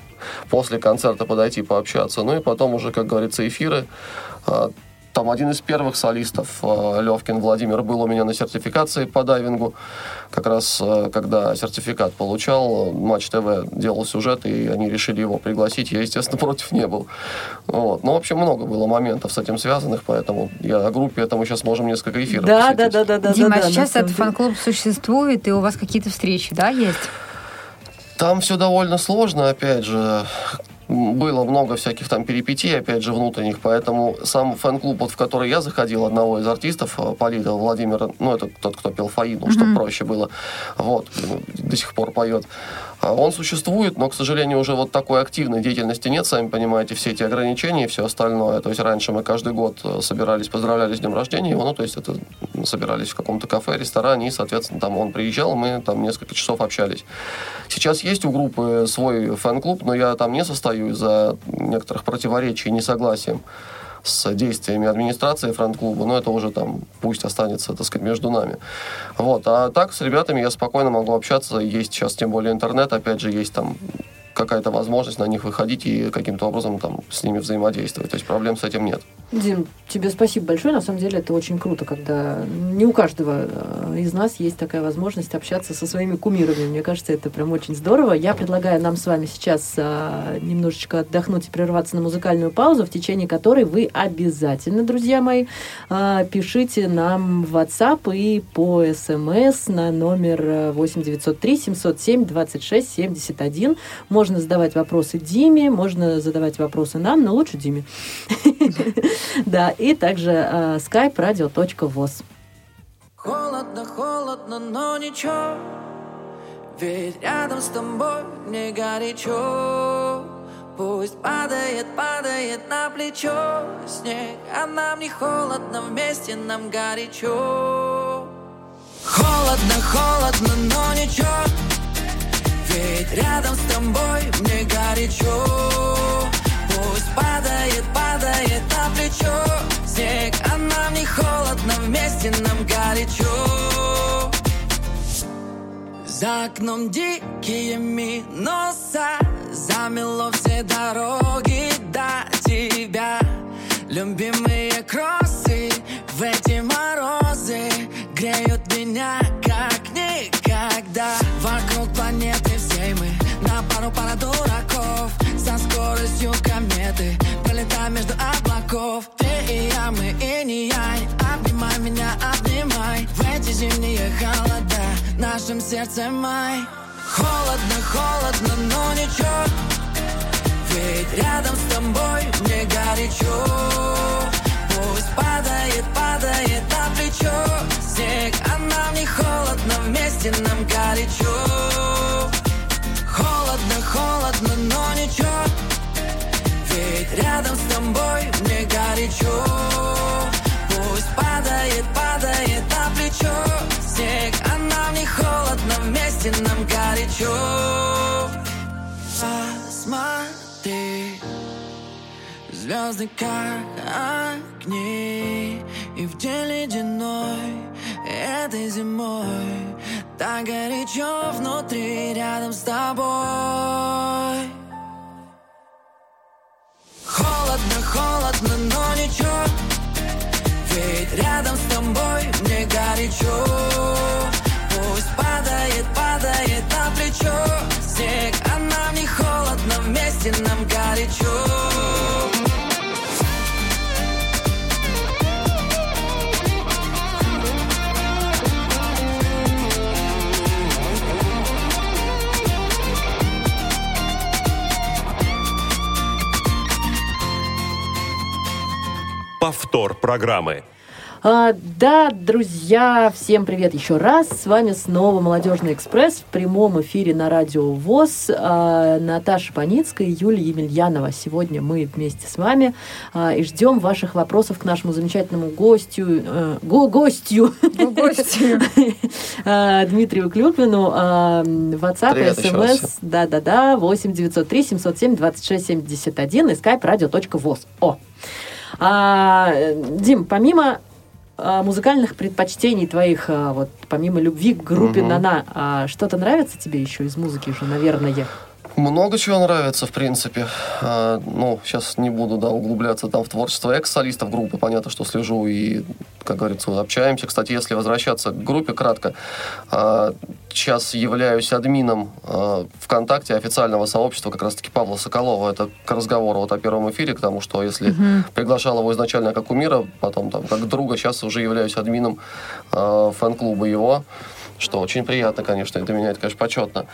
после концерта подойти пообщаться. Ну и потом уже, как говорится, эфиры там один из первых солистов, э, Левкин Владимир, был у меня на сертификации по дайвингу. Как раз, э, когда сертификат получал, Матч ТВ делал сюжет, и они решили его пригласить. Я, естественно, против не был. Вот. Ну, в общем, много было моментов с этим связанных, поэтому я о группе этому сейчас можем несколько эфиров да, да, да, да, да. Дима, да, да, сейчас этот фан-клуб существует, и у вас какие-то встречи, да, есть? Там все довольно сложно, опять же было много всяких там перипетий, опять же, внутренних, поэтому сам фэн-клуб, вот, в который я заходил, одного из артистов, э, Полита Владимира, ну, это тот, кто пел Фаину, mm-hmm. чтобы проще было, вот, до сих пор поет. А он существует, но, к сожалению, уже вот такой активной деятельности нет, сами понимаете, все эти ограничения и все остальное. То есть раньше мы каждый год э, собирались, поздравляли с днем рождения его, ну, то есть это собирались в каком-то кафе, ресторане, и, соответственно, там он приезжал, мы там несколько часов общались. Сейчас есть у группы свой фэн-клуб, но я там не состою из-за некоторых противоречий и несогласием с действиями администрации франт-клуба, но это уже там пусть останется, так сказать, между нами. Вот. А так с ребятами я спокойно могу общаться, есть сейчас тем более интернет, опять же, есть там какая-то возможность на них выходить и каким-то образом там с ними взаимодействовать. То есть проблем с этим нет. Дим, тебе спасибо большое. На самом деле это очень круто, когда не у каждого э, из нас есть такая возможность общаться со своими кумирами. Мне кажется, это прям очень здорово. Я предлагаю нам с вами сейчас а, немножечко отдохнуть и прерваться на музыкальную паузу, в течение которой вы обязательно, друзья мои, а, пишите нам в WhatsApp и по смс на номер 8903 707 26 71. Можно задавать вопросы Диме, можно задавать вопросы нам, но лучше Диме. Да, и также э, skype radio.voz. Холодно, холодно, но ничего, ведь рядом с тобой мне горячо. Пусть падает, падает на плечо снег, а нам не холодно, вместе нам горячо. Холодно, холодно, но ничего, ведь рядом с тобой мне горячо. Пусть падает, падает на плечо. Снег, а нам не холодно, вместе нам горячо. За окном дикие минуса Замело все дороги до тебя. Любимые кроссы в эти морозы Греют меня как никогда. Вокруг планеты пару пара дураков со скоростью кометы Пролетаем между облаков Ты и я, мы и не я Обнимай меня, обнимай. В эти зимние холода Нашем сердце май. Холодно, холодно, но ничего. Ведь рядом с тобой мне горячо. Пусть падает, падает на плечо. Снег, а нам не холодно Вместе нам горячо рядом с тобой мне горячо. Пусть падает, падает на плечо. Снег, а нам не холодно Вместе нам горячо. Посмотри. Звезды как огни. И в день ледяной этой зимой. Так горячо внутри, рядом с тобой горячо Пусть падает, падает на плечо. Снег, а нам не холодно, вместе нам горячо. Повтор программы. А, да, друзья, всем привет еще раз. С вами снова «Молодежный экспресс» в прямом эфире на радио ВОЗ. А, Наташа Паницкая и Юлия Емельянова. Сегодня мы вместе с вами а, и ждем ваших вопросов к нашему замечательному гостю, э, го гостю, гостю. А, Дмитрию Клюквину. А, WhatsApp СМС, да-да-да, 8 903 707 26 71 и skype radio.voz. О! А, Дим, помимо музыкальных предпочтений твоих, а, вот помимо любви к группе угу. Нана, а что-то нравится тебе еще из музыки же, наверное? Много чего нравится, в принципе. А, ну, сейчас не буду, да, углубляться там в творчество экс-солистов группы. Понятно, что слежу и, как говорится, общаемся. Кстати, если возвращаться к группе кратко, а, сейчас являюсь админом а, ВКонтакте официального сообщества как раз-таки Павла Соколова. Это к разговору вот о первом эфире, к тому, что если uh-huh. приглашал его изначально как кумира, потом там как друга, сейчас уже являюсь админом а, фэн-клуба его что очень приятно, конечно, и для меня это, конечно, почетно.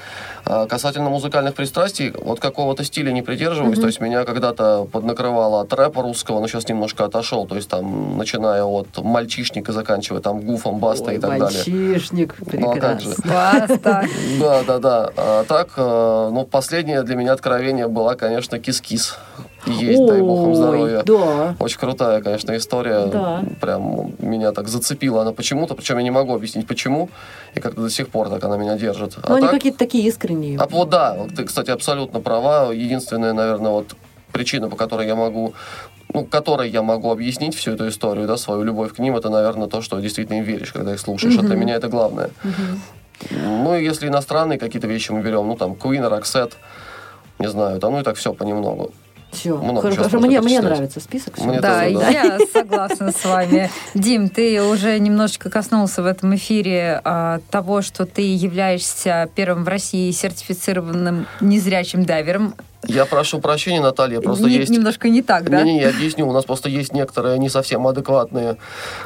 А касательно музыкальных пристрастий, вот какого-то стиля не придерживаюсь, mm-hmm. то есть меня когда-то поднакрывало от рэпа русского, но сейчас немножко отошел, то есть там, начиная от мальчишника, заканчивая там гуфом, баста Ой, и так мальчишник, далее. Мальчишник, прекрасно. Ну, а как же? Баста. Да, да, да. А так, э, ну, последнее для меня откровение была, конечно, кис-кис есть, Ой, дай бог им здоровья. Да. Очень крутая, конечно, история. Да. Прям меня так зацепила она почему-то, причем я не могу объяснить почему, и как-то до сих пор так она меня держит. Ну, а они какие-то такие искренние. А вот да, ты, кстати, абсолютно права. Единственная, наверное, вот причина, по которой я могу ну, которой я могу объяснить всю эту историю, да, свою любовь к ним, это, наверное, то, что действительно им веришь, когда их слушаешь. Mm-hmm. для меня это главное. Mm-hmm. Ну, и если иностранные какие-то вещи мы берем, ну, там, Queen, Roxette, не знаю, там, ну и так все понемногу. Все, хорошо, мне, мне нравится список. Мне да, тоже, да, я согласна с вами. Дим, ты уже немножечко коснулся в этом эфире а, того, что ты являешься первым в России сертифицированным незрячим дайвером. Я прошу прощения, Наталья, просто не, есть... Немножко не так, да? Не, не, я объясню. У нас просто есть некоторые не совсем адекватные,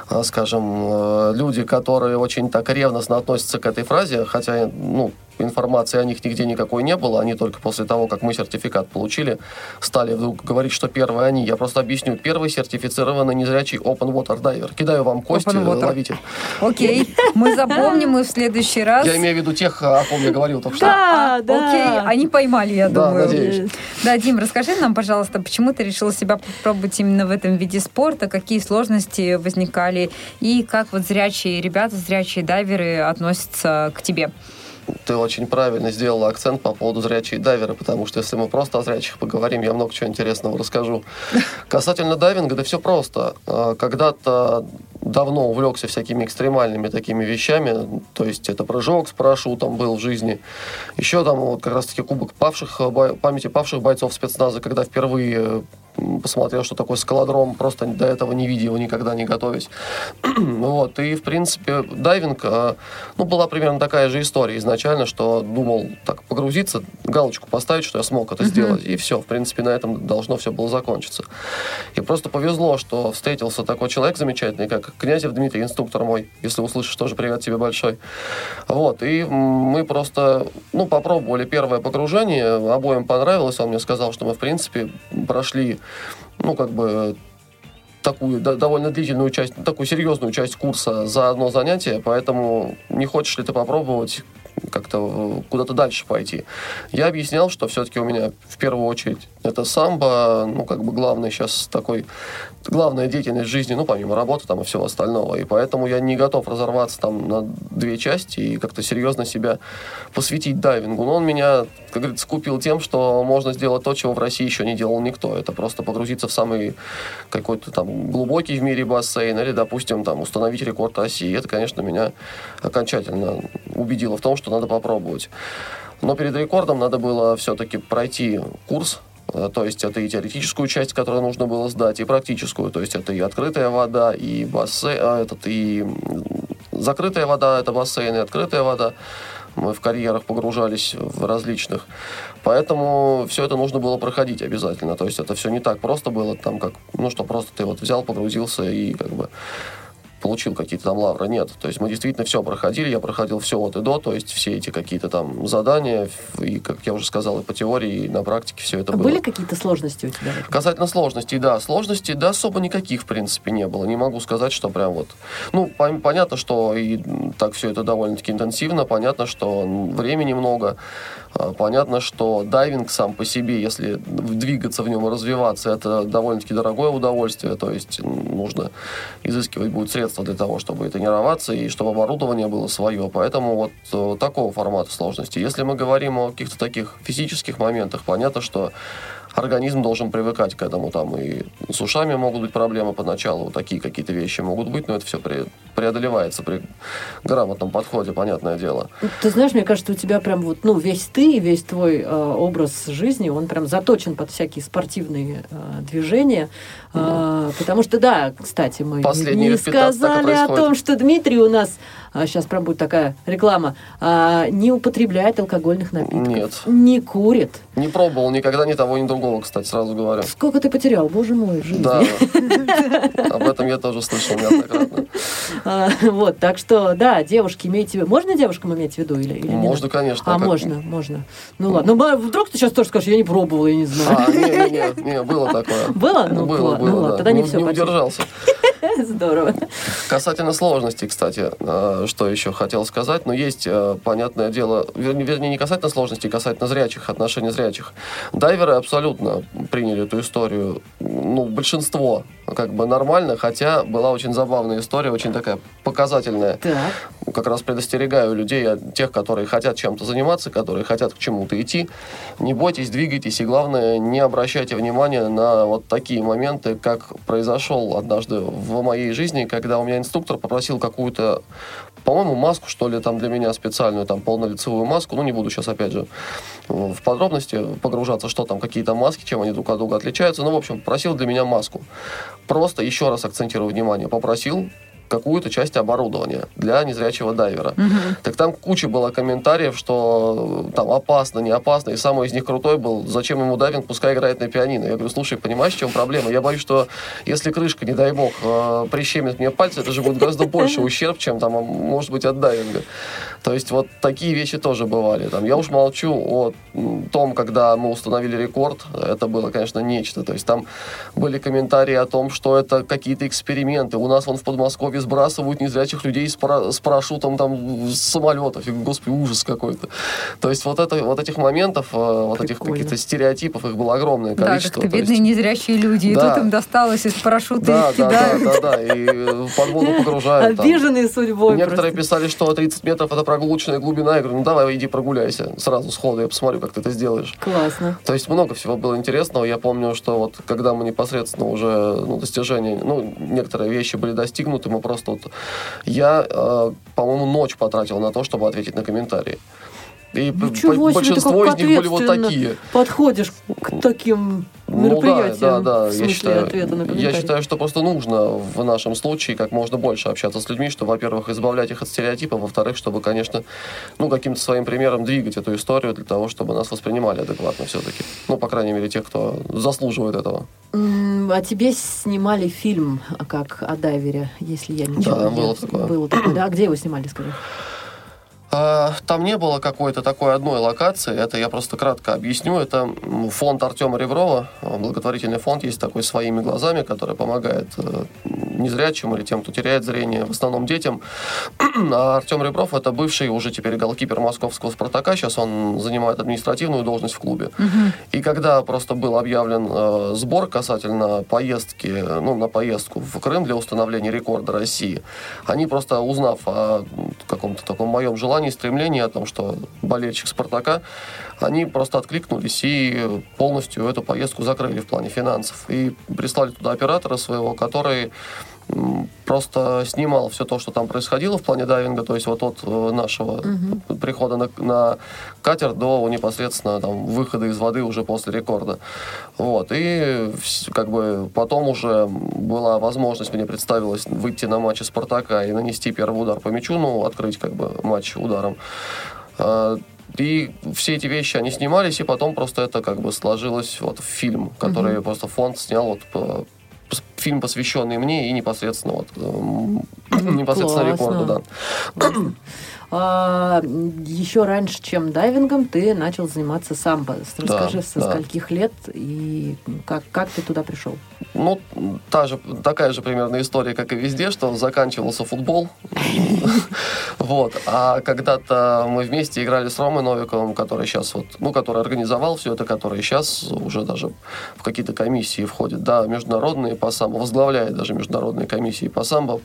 а, скажем, э, люди, которые очень так ревностно относятся к этой фразе, хотя, ну, информации о них нигде никакой не было. Они только после того, как мы сертификат получили, стали вдруг говорить, что первые они. Я просто объясню. Первый сертифицированный незрячий open water diver. Кидаю вам кости, ловите. Окей, мы запомним и в следующий раз. Я имею в виду тех, о ком я говорил только что. Да, а, да. Окей, они поймали, я да, думаю. Надеюсь. Да, Дим, расскажи нам, пожалуйста, почему ты решила себя попробовать именно в этом виде спорта, какие сложности возникали и как вот зрячие ребята, зрячие дайверы относятся к тебе? Ты очень правильно сделала акцент по поводу зрячие дайверы, потому что если мы просто о зрячих поговорим, я много чего интересного расскажу. Касательно дайвинга, да все просто. А, когда-то давно увлекся всякими экстремальными такими вещами, то есть это прыжок с парашютом был в жизни. Еще там вот как раз-таки кубок павших, памяти павших бойцов спецназа, когда впервые посмотрел, что такое скалодром, просто до этого не видел, никогда не готовясь. вот, и, в принципе, дайвинг, а, ну, была примерно такая же история изначально, что думал так погрузиться, галочку поставить, что я смог это сделать, и все, в принципе, на этом должно все было закончиться. И просто повезло, что встретился такой человек замечательный, как Князев Дмитрий, инструктор мой, если услышишь, тоже привет тебе большой. Вот, и мы просто, ну, попробовали первое погружение, обоим понравилось, он мне сказал, что мы, в принципе, прошли ну, как бы такую да, довольно длительную часть, такую серьезную часть курса за одно занятие, поэтому не хочешь ли ты попробовать как-то куда-то дальше пойти. Я объяснял, что все-таки у меня в первую очередь это самбо, ну, как бы главный сейчас такой, главная деятельность жизни, ну, помимо работы там и всего остального. И поэтому я не готов разорваться там на две части и как-то серьезно себя посвятить дайвингу. Но он меня, как говорится, купил тем, что можно сделать то, чего в России еще не делал никто. Это просто погрузиться в самый какой-то там глубокий в мире бассейн или, допустим, там установить рекорд оси. И это, конечно, меня окончательно убедило в том, что надо попробовать. Но перед рекордом надо было все-таки пройти курс Э, то есть это и теоретическую часть, которую нужно было сдать, и практическую. То есть это и открытая вода, и бассейн, а, этот, и закрытая вода, это бассейн, и открытая вода. Мы в карьерах погружались в различных. Поэтому все это нужно было проходить обязательно. То есть это все не так просто было, там как, ну что, просто ты вот взял, погрузился и как бы получил какие-то там лавры. Нет. То есть мы действительно все проходили, я проходил все от и до, то есть все эти какие-то там задания, и, как я уже сказал, и по теории, и на практике все это а было. Были какие-то сложности у тебя? Касательно сложностей, да. Сложностей, да, особо никаких, в принципе, не было. Не могу сказать, что прям вот... Ну, понятно, что и так все это довольно-таки интенсивно, понятно, что времени много, понятно, что дайвинг сам по себе, если двигаться в нем и развиваться, это довольно-таки дорогое удовольствие, то есть нужно изыскивать будет средства для того, чтобы тренироваться и чтобы оборудование было свое. Поэтому вот э, такого формата сложности. Если мы говорим о каких-то таких физических моментах, понятно, что организм должен привыкать к этому. Там и с ушами могут быть проблемы поначалу, вот такие какие-то вещи могут быть, но это все преодолевается при грамотном подходе, понятное дело. Ты знаешь, мне кажется, у тебя прям вот, ну, весь ты, весь твой э, образ жизни, он прям заточен под всякие спортивные э, движения. Э, потому что, да, кстати, мы Последние не сказали о том, что Дмитрий у нас сейчас прям будет такая реклама, а, не употребляет алкогольных напитков. Нет. Не курит. Не пробовал никогда ни того, ни другого, кстати, сразу говорю. Сколько ты потерял, боже мой, жизни. Да. Об этом я тоже слышал неоднократно. А, вот, так что, да, девушки, имейте в. Можно девушкам иметь в виду или, Можно, конечно. А, можно, можно. Ну ладно. Ну, вдруг ты сейчас тоже скажешь, я не пробовал, я не знаю. А, не, не, не, было такое. Было? Ну, было, было, ну, ладно, тогда не все. Не удержался. Здорово. Касательно сложностей, кстати, э, что еще хотел сказать, но есть, э, понятное дело, вернее, не касательно сложностей, касательно зрячих, отношений зрячих. Дайверы абсолютно приняли эту историю, ну, большинство как бы нормально, хотя была очень забавная история, очень такая показательная. Так. Как раз предостерегаю людей, тех, которые хотят чем-то заниматься, которые хотят к чему-то идти. Не бойтесь, двигайтесь, и главное, не обращайте внимания на вот такие моменты, как произошел однажды в моей жизни, когда у меня инструктор попросил какую-то по-моему, маску, что ли, там для меня специальную, там, полнолицевую маску, ну, не буду сейчас, опять же, в подробности погружаться, что там, какие-то маски, чем они друг от друга отличаются, ну, в общем, просил для меня маску. Просто, еще раз акцентирую внимание, попросил какую-то часть оборудования для незрячего дайвера. Угу. Так там куча было комментариев, что э, там опасно, не опасно. И самый из них крутой был, зачем ему дайвинг, пускай играет на пианино. Я говорю, слушай, понимаешь, в чем проблема? Я боюсь, что если крышка, не дай бог, э, прищемит мне пальцы, это же будет гораздо больше ущерб, чем там, может быть, от дайвинга. То есть вот такие вещи тоже бывали. Там, я уж молчу о том, когда мы установили рекорд, это было, конечно, нечто. То есть там были комментарии о том, что это какие-то эксперименты. У нас вон в Подмосковье сбрасывают незрячих людей с, пара, с парашютом там с самолетов. И, господи, ужас какой-то. То есть вот, это, вот этих моментов, э, вот Прикольно. этих каких-то стереотипов, их было огромное количество. Да, как-то бедные есть... незрячие люди, и тут им досталось из парашюта да, их да, кидают. Да, да, да, и в воду погружают. Обиженные судьбой Некоторые писали, что 30 метров это прогулочная глубина. Я говорю, ну давай, иди прогуляйся сразу сходу, я посмотрю, как ты это сделаешь. Классно. То есть много всего было интересного. Я помню, что вот когда мы непосредственно уже ну, достижения, ну, некоторые вещи были достигнуты, мы просто вот... Я, э, по-моему, ночь потратил на то, чтобы ответить на комментарии. И Ничего большинство из них были вот такие. Подходишь к таким мероприятиям. Ну, да, да, да. я считаю, я считаю, что просто нужно в нашем случае как можно больше общаться с людьми, чтобы, во-первых, избавлять их от стереотипов, во-вторых, чтобы, конечно, ну, каким-то своим примером двигать эту историю для того, чтобы нас воспринимали адекватно все-таки. Ну, по крайней мере, те, кто заслуживает этого. А тебе снимали фильм как о дайвере, если я ничего Да, было такое. Было такое, да? А где его снимали, скажи? А, там не было какой-то такой одной локации, это я просто кратко объясню. Это фонд Артема Реброва, благотворительный фонд, есть такой «Своими глазами», который помогает э, незрячим или тем, кто теряет зрение, в основном детям. А Артем Ребров – это бывший уже теперь голкипер московского «Спартака», сейчас он занимает административную должность в клубе. И когда просто был объявлен э, сбор касательно поездки, ну, на поездку в Крым для установления рекорда России, они просто, узнав о каком-то таком моем желании, желание, стремление о том, что болельщик «Спартака», они просто откликнулись и полностью эту поездку закрыли в плане финансов. И прислали туда оператора своего, который просто снимал все то, что там происходило в плане дайвинга, то есть вот от э, нашего угу. прихода на, на катер до непосредственно там выхода из воды уже после рекорда. Вот. И как бы потом уже была возможность, мне представилось выйти на матче Спартака и нанести первый удар по мячу, ну, открыть как бы матч ударом. А, и все эти вещи, они снимались, и потом просто это как бы сложилось вот в фильм, который угу. просто фонд снял вот по, фильм, посвященный мне и непосредственно вот непосредственно рекорду, да. А, еще раньше, чем дайвингом, ты начал заниматься самбо. Расскажи, да, со да. скольких лет и как, как ты туда пришел? Ну, та же, такая же примерно история, как и везде, что заканчивался футбол. Вот. А когда-то мы вместе играли с Ромой Новиковым, который сейчас вот, ну, который организовал все это, который сейчас уже даже в какие-то комиссии входит, да, международные по самбо, возглавляет даже международные комиссии по самбо.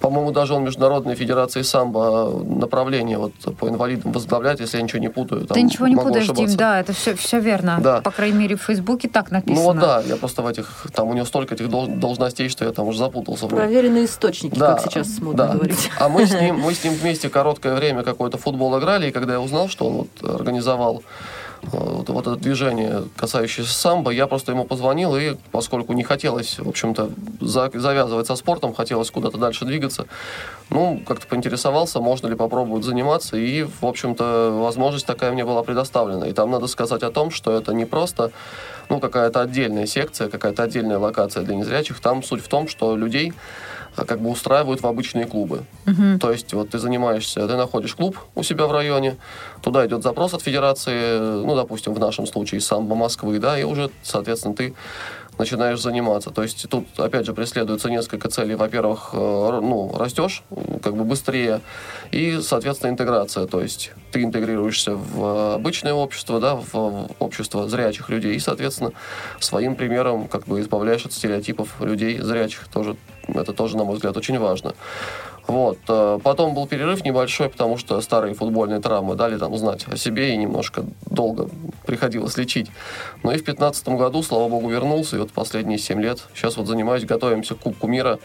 По-моему, даже он Международной Федерации самбо направление вот по инвалидам возглавляет, если я ничего не путаю. Там, Ты ничего не путаешь, ошибаться. Дим, да, это все, все верно. Да. По крайней мере, в Фейсбуке так написано. Ну вот да, я просто в этих, там у него столько этих должностей, что я там уже запутался. Проверенные источники, да, как сейчас модно да. говорить. А мы с ним, мы с ним вместе короткое время какой-то футбол играли, и когда я узнал, что он вот организовал вот, вот это движение, касающееся самбо, я просто ему позвонил, и поскольку не хотелось, в общем-то, за, завязывать со спортом, хотелось куда-то дальше двигаться, ну, как-то поинтересовался, можно ли попробовать заниматься, и, в общем-то, возможность такая мне была предоставлена. И там надо сказать о том, что это не просто ну, какая-то отдельная секция, какая-то отдельная локация для незрячих. Там суть в том, что людей как бы устраивают в обычные клубы. Угу. То есть вот ты занимаешься, ты находишь клуб у себя в районе, туда идет запрос от федерации, ну, допустим, в нашем случае самбо Москвы, да, и уже, соответственно, ты начинаешь заниматься. То есть тут, опять же, преследуется несколько целей. Во-первых, э, ну, растешь как бы быстрее, и, соответственно, интеграция. То есть ты интегрируешься в обычное общество, да, в общество зрячих людей, и, соответственно, своим примером как бы избавляешь от стереотипов людей зрячих. Тоже, это тоже, на мой взгляд, очень важно. Вот. Э, потом был перерыв небольшой, потому что старые футбольные травмы дали там знать о себе и немножко долго приходилось лечить. Но и в 2015 году, слава богу, вернулся, и вот последние 7 лет сейчас вот занимаюсь, готовимся к Кубку мира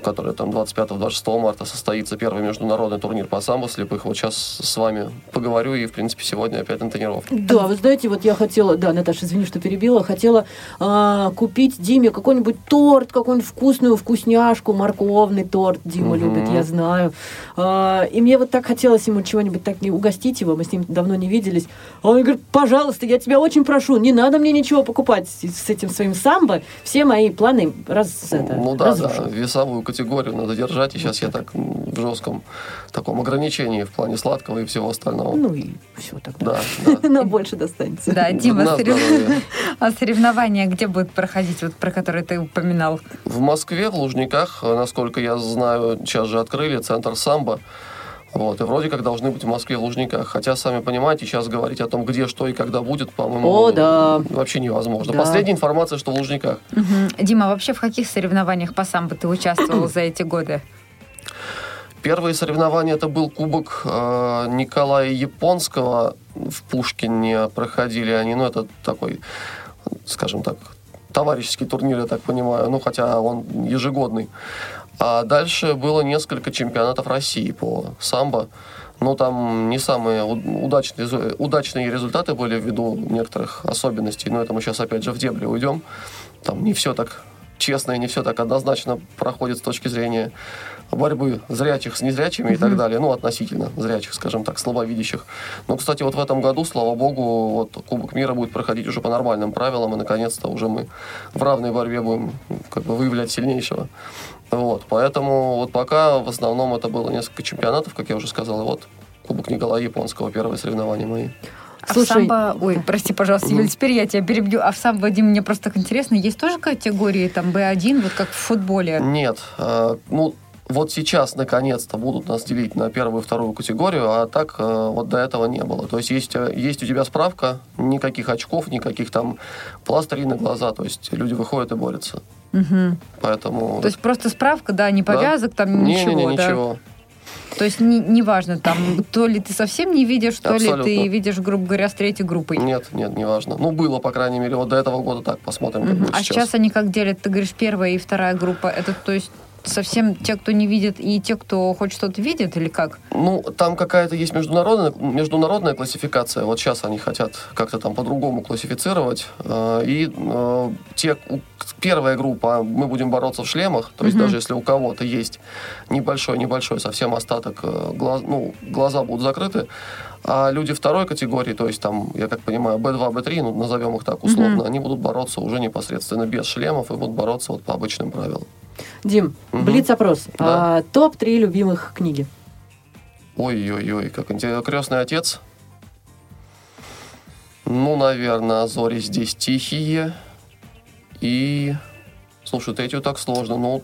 который там 25-26 марта состоится первый международный турнир по самбо слепых. Вот сейчас с вами поговорю и, в принципе, сегодня опять на тренировке. Да, вы знаете, вот я хотела, да, Наташа, извини, что перебила, хотела а, купить Диме какой-нибудь торт, какую-нибудь вкусную вкусняшку, морковный торт Дима угу. любит, я знаю. А, и мне вот так хотелось ему чего-нибудь так не угостить его, мы с ним давно не виделись. А он говорит, пожалуйста, я тебя очень прошу, не надо мне ничего покупать с этим своим самбо, все мои планы раз, это, Ну да, разрушу. да, весовую категорию надо держать, и сейчас я так в жестком таком ограничении в плане сладкого и всего остального. Ну и все тогда. Да, да. На больше достанется. Да, Дима, а соревнования где будут проходить, вот про которые ты упоминал? В Москве, в Лужниках, насколько я знаю, сейчас же открыли центр самбо. Вот, и вроде как должны быть в Москве в Лужниках. Хотя, сами понимаете, сейчас говорить о том, где, что и когда будет, по-моему, о, да. вообще невозможно. Да. Последняя информация, что в Лужниках. Угу. Дима, вообще в каких соревнованиях по самбо ты участвовал за эти годы? Первые соревнования это был кубок э, Николая Японского в Пушкине проходили они, ну это такой, скажем так, товарищеский турнир, я так понимаю, ну хотя он ежегодный. А дальше было несколько чемпионатов России по самбо. Ну, там не самые удачные, удачные результаты были ввиду некоторых особенностей. Но это мы сейчас опять же в дебри уйдем. Там не все так честно и не все так однозначно проходит с точки зрения борьбы зрячих с незрячими mm-hmm. и так далее, ну, относительно зрячих, скажем так, слабовидящих. Но, кстати, вот в этом году, слава богу, вот Кубок мира будет проходить уже по нормальным правилам, и, наконец-то, уже мы в равной борьбе будем как бы выявлять сильнейшего. Вот, поэтому вот пока в основном это было несколько чемпионатов, как я уже сказал, и вот Кубок Николая Японского, первые соревнования мои. А Слушай, в самбо... Ой, прости, пожалуйста, Юль, теперь я тебя перебью. А в самбо, Дим, мне просто так интересно, есть тоже категории там Б1, вот как в футболе? Нет. Э, ну, вот сейчас наконец-то будут нас делить на первую и вторую категорию, а так э, вот до этого не было. То есть есть, э, есть у тебя справка, никаких очков, никаких там пластырей на глаза, то есть люди выходят и борются. Угу. Поэтому... То есть просто справка, да, не повязок, да? там ничего, не, не, да? ничего. То есть не, не важно, там, то ли ты совсем не видишь, то Абсолютно. ли ты видишь, грубо говоря, с третьей группой. Нет, нет, не важно. Ну, было, по крайней мере, вот до этого года так, посмотрим, как угу. будет А сейчас. сейчас они как делят? Ты говоришь, первая и вторая группа. Это, то есть, совсем те, кто не видит, и те, кто хоть что-то видит, или как? Ну, там какая-то есть международная, международная классификация. Вот сейчас они хотят как-то там по-другому классифицировать. Э, и э, те, первая группа, мы будем бороться в шлемах, то есть угу. даже если у кого-то есть небольшой-небольшой совсем остаток, э, глаз, ну, глаза будут закрыты, а люди второй категории, то есть там, я как понимаю, B2, B3, ну, назовем их так условно, угу. они будут бороться уже непосредственно без шлемов и будут бороться вот по обычным правилам. Дим, угу. блиц-опрос. Да. А, топ-3 любимых книги. Ой-ой-ой, как интересно. «Крестный отец». Ну, наверное, «Зори здесь тихие». И... Слушай, третью так сложно. Ну,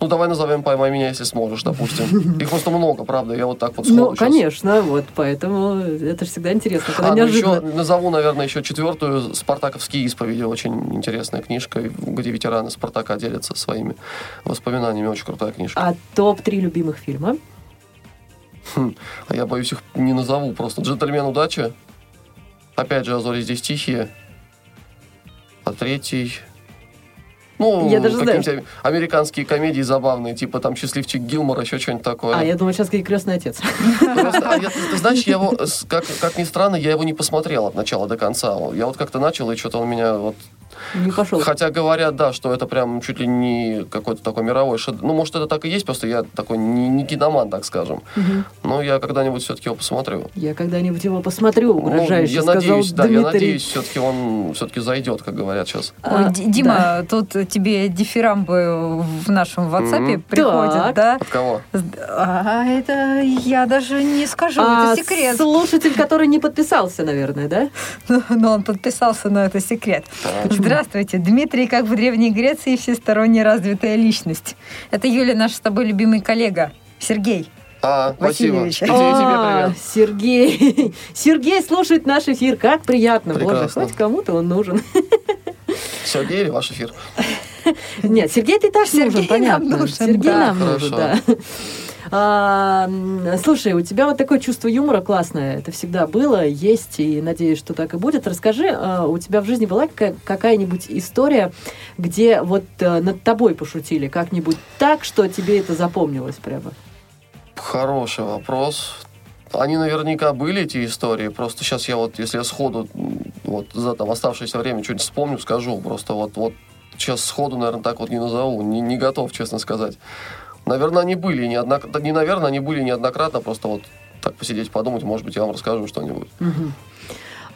ну, давай назовем «Поймай меня, если сможешь», допустим. Их просто много, правда, я вот так вот Ну, конечно, вот, поэтому это же всегда интересно, когда а, ну еще назову, наверное, еще четвертую «Спартаковские исповеди», очень интересная книжка, где ветераны Спартака делятся своими воспоминаниями, очень крутая книжка. А топ-3 любимых фильма? Хм, а я боюсь их не назову просто. «Джентльмен удачи», опять же, «Азори здесь тихие», а третий... Ну, я даже знаю. американские комедии забавные, типа там «Счастливчик Гилмор», еще что-нибудь такое. А, я думаю, сейчас какие «Крестный отец». А ты знаешь, я его, как, как ни странно, я его не посмотрел от начала до конца. Я вот как-то начал, и что-то он меня вот не пошел. Хотя говорят, да, что это прям чуть ли не какой-то такой мировой шедевр. Ну, может, это так и есть, просто я такой не, не киноман, так скажем. Угу. Но я когда-нибудь все-таки его посмотрю. Я когда-нибудь его посмотрю, угрожающе ну, я сказал надеюсь, Дмитрий. Да, я надеюсь, все-таки он все-таки зайдет, как говорят сейчас. А, Ой, Дима, да. тут тебе дифирамбы в нашем WhatsApp mm-hmm. приходят, так. да? От кого? А, это я даже не скажу, а, это секрет. Слушатель, который не подписался, наверное, да? Но он подписался, но это секрет. Здравствуйте, Дмитрий как в Древней Греции, всесторонне развитая личность. Это Юля, наш с тобой любимый коллега. Сергей. А, Васильевич. спасибо. А. Сергей. Сергей слушает наш эфир. Как приятно. Прекрасно. Боже, хоть кому-то он нужен. Сергей или ваш эфир? Нет, Сергей ты так нужен, понятно. Сергей нам нужен, да. А, слушай, у тебя вот такое чувство юмора классное. Это всегда было, есть, и надеюсь, что так и будет. Расскажи, а, у тебя в жизни была какая-нибудь история, где вот а, над тобой пошутили как-нибудь так, что тебе это запомнилось прямо? Хороший вопрос. Они наверняка были, эти истории. Просто сейчас я вот, если я сходу вот за там оставшееся время что-нибудь вспомню, скажу. Просто вот, вот сейчас сходу, наверное, так вот не назову. Не, не готов, честно сказать. Наверное, они были неоднократно. Не, наверное, они были неоднократно. Просто вот так посидеть, подумать, может быть, я вам расскажу что-нибудь. Угу.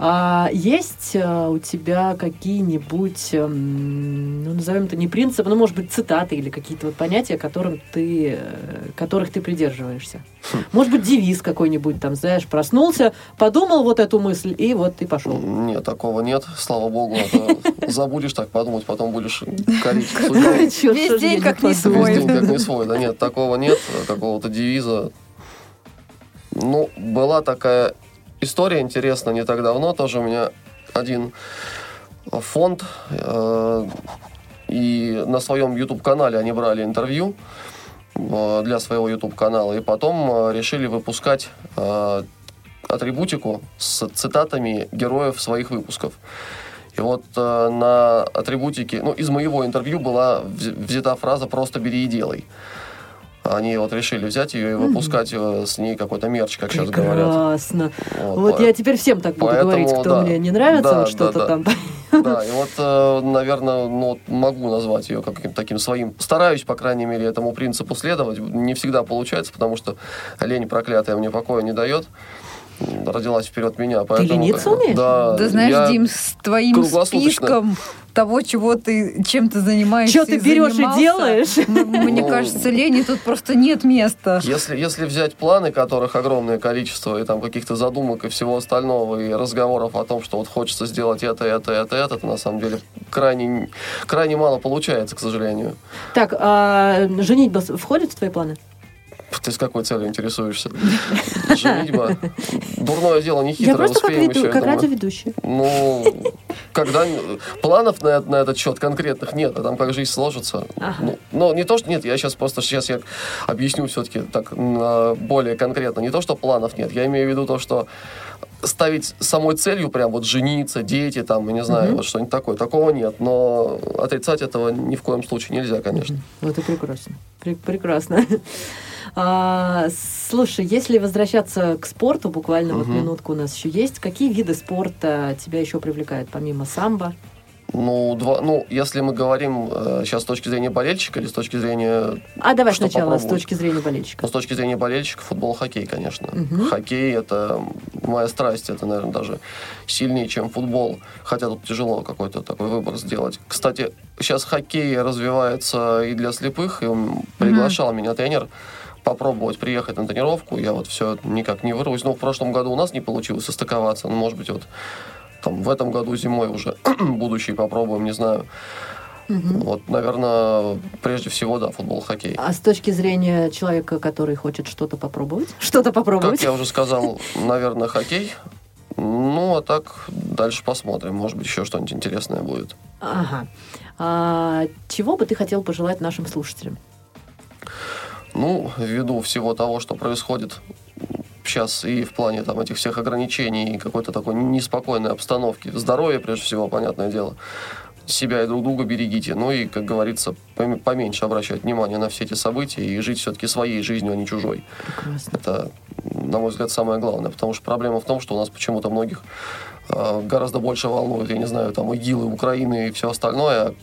А есть а, у тебя какие-нибудь, эм, ну, назовем это не принципы, но, может быть, цитаты или какие-то вот понятия, которым ты, э, которых ты придерживаешься? Хм. Может быть, девиз какой-нибудь, там, знаешь, проснулся, подумал вот эту мысль, и вот ты пошел. Нет, такого нет, слава богу. Забудешь так подумать, потом будешь корить. Весь день как не свой. Весь день как не свой, да нет, такого нет, какого-то девиза. Ну, была такая история интересная не так давно. Тоже у меня один фонд, э, и на своем YouTube-канале они брали интервью э, для своего YouTube-канала, и потом э, решили выпускать э, атрибутику с цитатами героев своих выпусков. И вот э, на атрибутике, ну, из моего интервью была взята фраза «просто бери и делай». Они вот решили взять ее и выпускать mm-hmm. с ней какой-то мерч, как Прекрасно. сейчас говорят. Прекрасно. Вот, вот по... я теперь всем так буду Поэтому, говорить, кто да, мне не нравится, да, вот что-то да, там. Да, и вот, э, наверное, ну, могу назвать ее каким-то таким своим. Стараюсь, по крайней мере, этому принципу следовать. Не всегда получается, потому что лень проклятая мне покоя не дает родилась вперед меня. Поэтому, ты лениться умеешь? Да. Да знаешь, Дим, с твоим списком того, чего ты, чем ты занимаешься. Что ты берешь и делаешь? Мне ну, кажется, лени тут просто нет места. Если, если взять планы, которых огромное количество, и там каких-то задумок и всего остального, и разговоров о том, что вот хочется сделать это, это, это, это, то на самом деле крайне, крайне мало получается, к сожалению. Так, а женитьба входит в твои планы? Ты с какой целью интересуешься? Женитьба. Дурное дело, не хитро. Я просто как, веду, как радиоведущий. Ну, когда... Планов на, на этот счет конкретных нет, а там как жизнь сложится. Ага. Ну, но не то, что... Нет, я сейчас просто... Сейчас я объясню все-таки так более конкретно. Не то, что планов нет. Я имею в виду то, что ставить самой целью прям вот жениться, дети там, я не знаю, mm вот что-нибудь такое. Такого нет, но отрицать этого ни в коем случае нельзя, конечно. Вот и прекрасно. Прекрасно. А, слушай, если возвращаться к спорту, буквально угу. вот минутку у нас еще есть, какие виды спорта тебя еще привлекают, помимо самбо? Ну, два, ну, если мы говорим э, сейчас с точки зрения болельщика или с точки зрения... А давай сначала с точки зрения болельщика. Ну, с точки зрения болельщика футбол, хоккей, конечно. Угу. Хоккей – это моя страсть, это, наверное, даже сильнее, чем футбол. Хотя тут тяжело какой-то такой выбор сделать. Кстати, сейчас хоккей развивается и для слепых, и он приглашал угу. меня тренер попробовать приехать на тренировку. Я вот все никак не вырвусь. Но в прошлом году у нас не получилось состыковаться. Ну, может быть, вот там в этом году зимой уже будущий попробуем, не знаю. Угу. Вот, наверное, прежде всего, да, футбол, хоккей. А с точки зрения человека, который хочет что-то попробовать? Что-то попробовать? Как я уже сказал, наверное, хоккей. Ну, а так дальше посмотрим. Может быть, еще что-нибудь интересное будет. Ага. А, чего бы ты хотел пожелать нашим слушателям? Ну, ввиду всего того, что происходит сейчас и в плане там этих всех ограничений, и какой-то такой неспокойной обстановки, здоровье, прежде всего, понятное дело, себя и друг друга берегите. Ну и, как говорится, поменьше обращать внимание на все эти события и жить все-таки своей жизнью, а не чужой. Прекрасно. Это, на мой взгляд, самое главное. Потому что проблема в том, что у нас почему-то многих э, гораздо больше волнует, я не знаю, там ИГИЛ, Украины и все остальное, а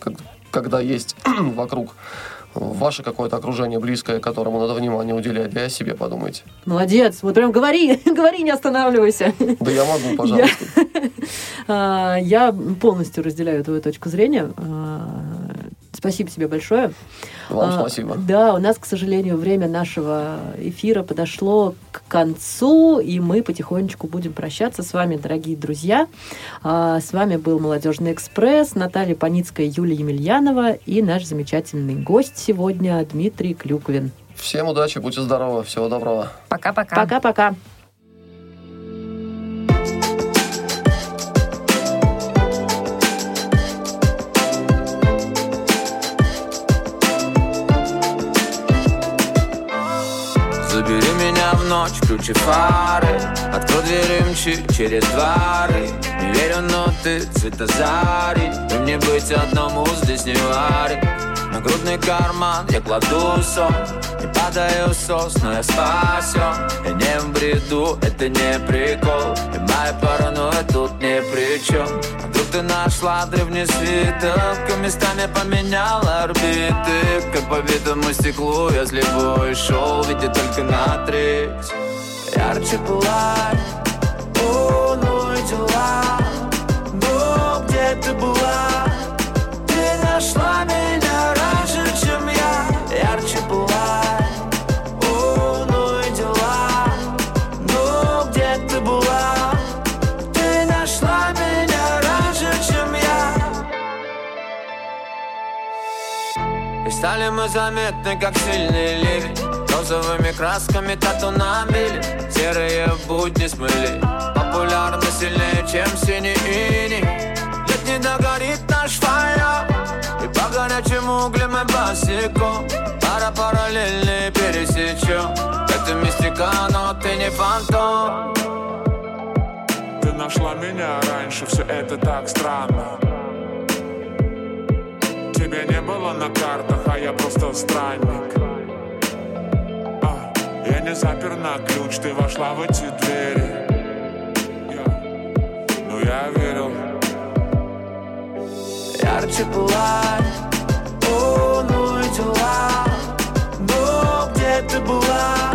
когда есть вокруг ваше какое-то окружение близкое, которому надо внимание уделять, да и о себе подумайте. Молодец, вот прям говори, говори, не останавливайся. Да я могу, пожалуйста. А, я полностью разделяю твою точку зрения. Спасибо тебе большое. Вам а, спасибо. Да, у нас, к сожалению, время нашего эфира подошло к концу, и мы потихонечку будем прощаться с вами, дорогие друзья. А, с вами был «Молодежный экспресс», Наталья Паницкая, Юлия Емельянова и наш замечательный гость сегодня Дмитрий Клюквин. Всем удачи, будьте здоровы, всего доброго. Пока-пока. Пока-пока. Ночь, включи фары. Открой дверь мчи через дворы. Не верю, но ты цвета зари И мне быть одному здесь не варит Нагрудный карман я кладу сон Не падаю в сос, но я спасен. Я не в бреду, это не прикол. И моя паранойя тут ни при чем А вдруг ты нашла древний свиток? И местами поменяла орбиты. Как по битому стеклу я слепой шел Видя только на треть. Ярче пылай, о, дела. Ну, где ты была? Ты нашла меня Стали мы заметны, как сильный ливень Розовыми красками тату набили Серые будни смыли. Популярны сильнее, чем синий иней Лет не догорит наш фаер. И по горячим углям мы босиком Пара параллельные пересечем Это мистика, но ты не фантом. Ты нашла меня раньше, все это так странно тебя не было на картах, а я просто странник. А, Я не запер на ключ, ты вошла в эти двери. Но ну, я верил. Ярче пылать, о, ну и дела Но где ты была?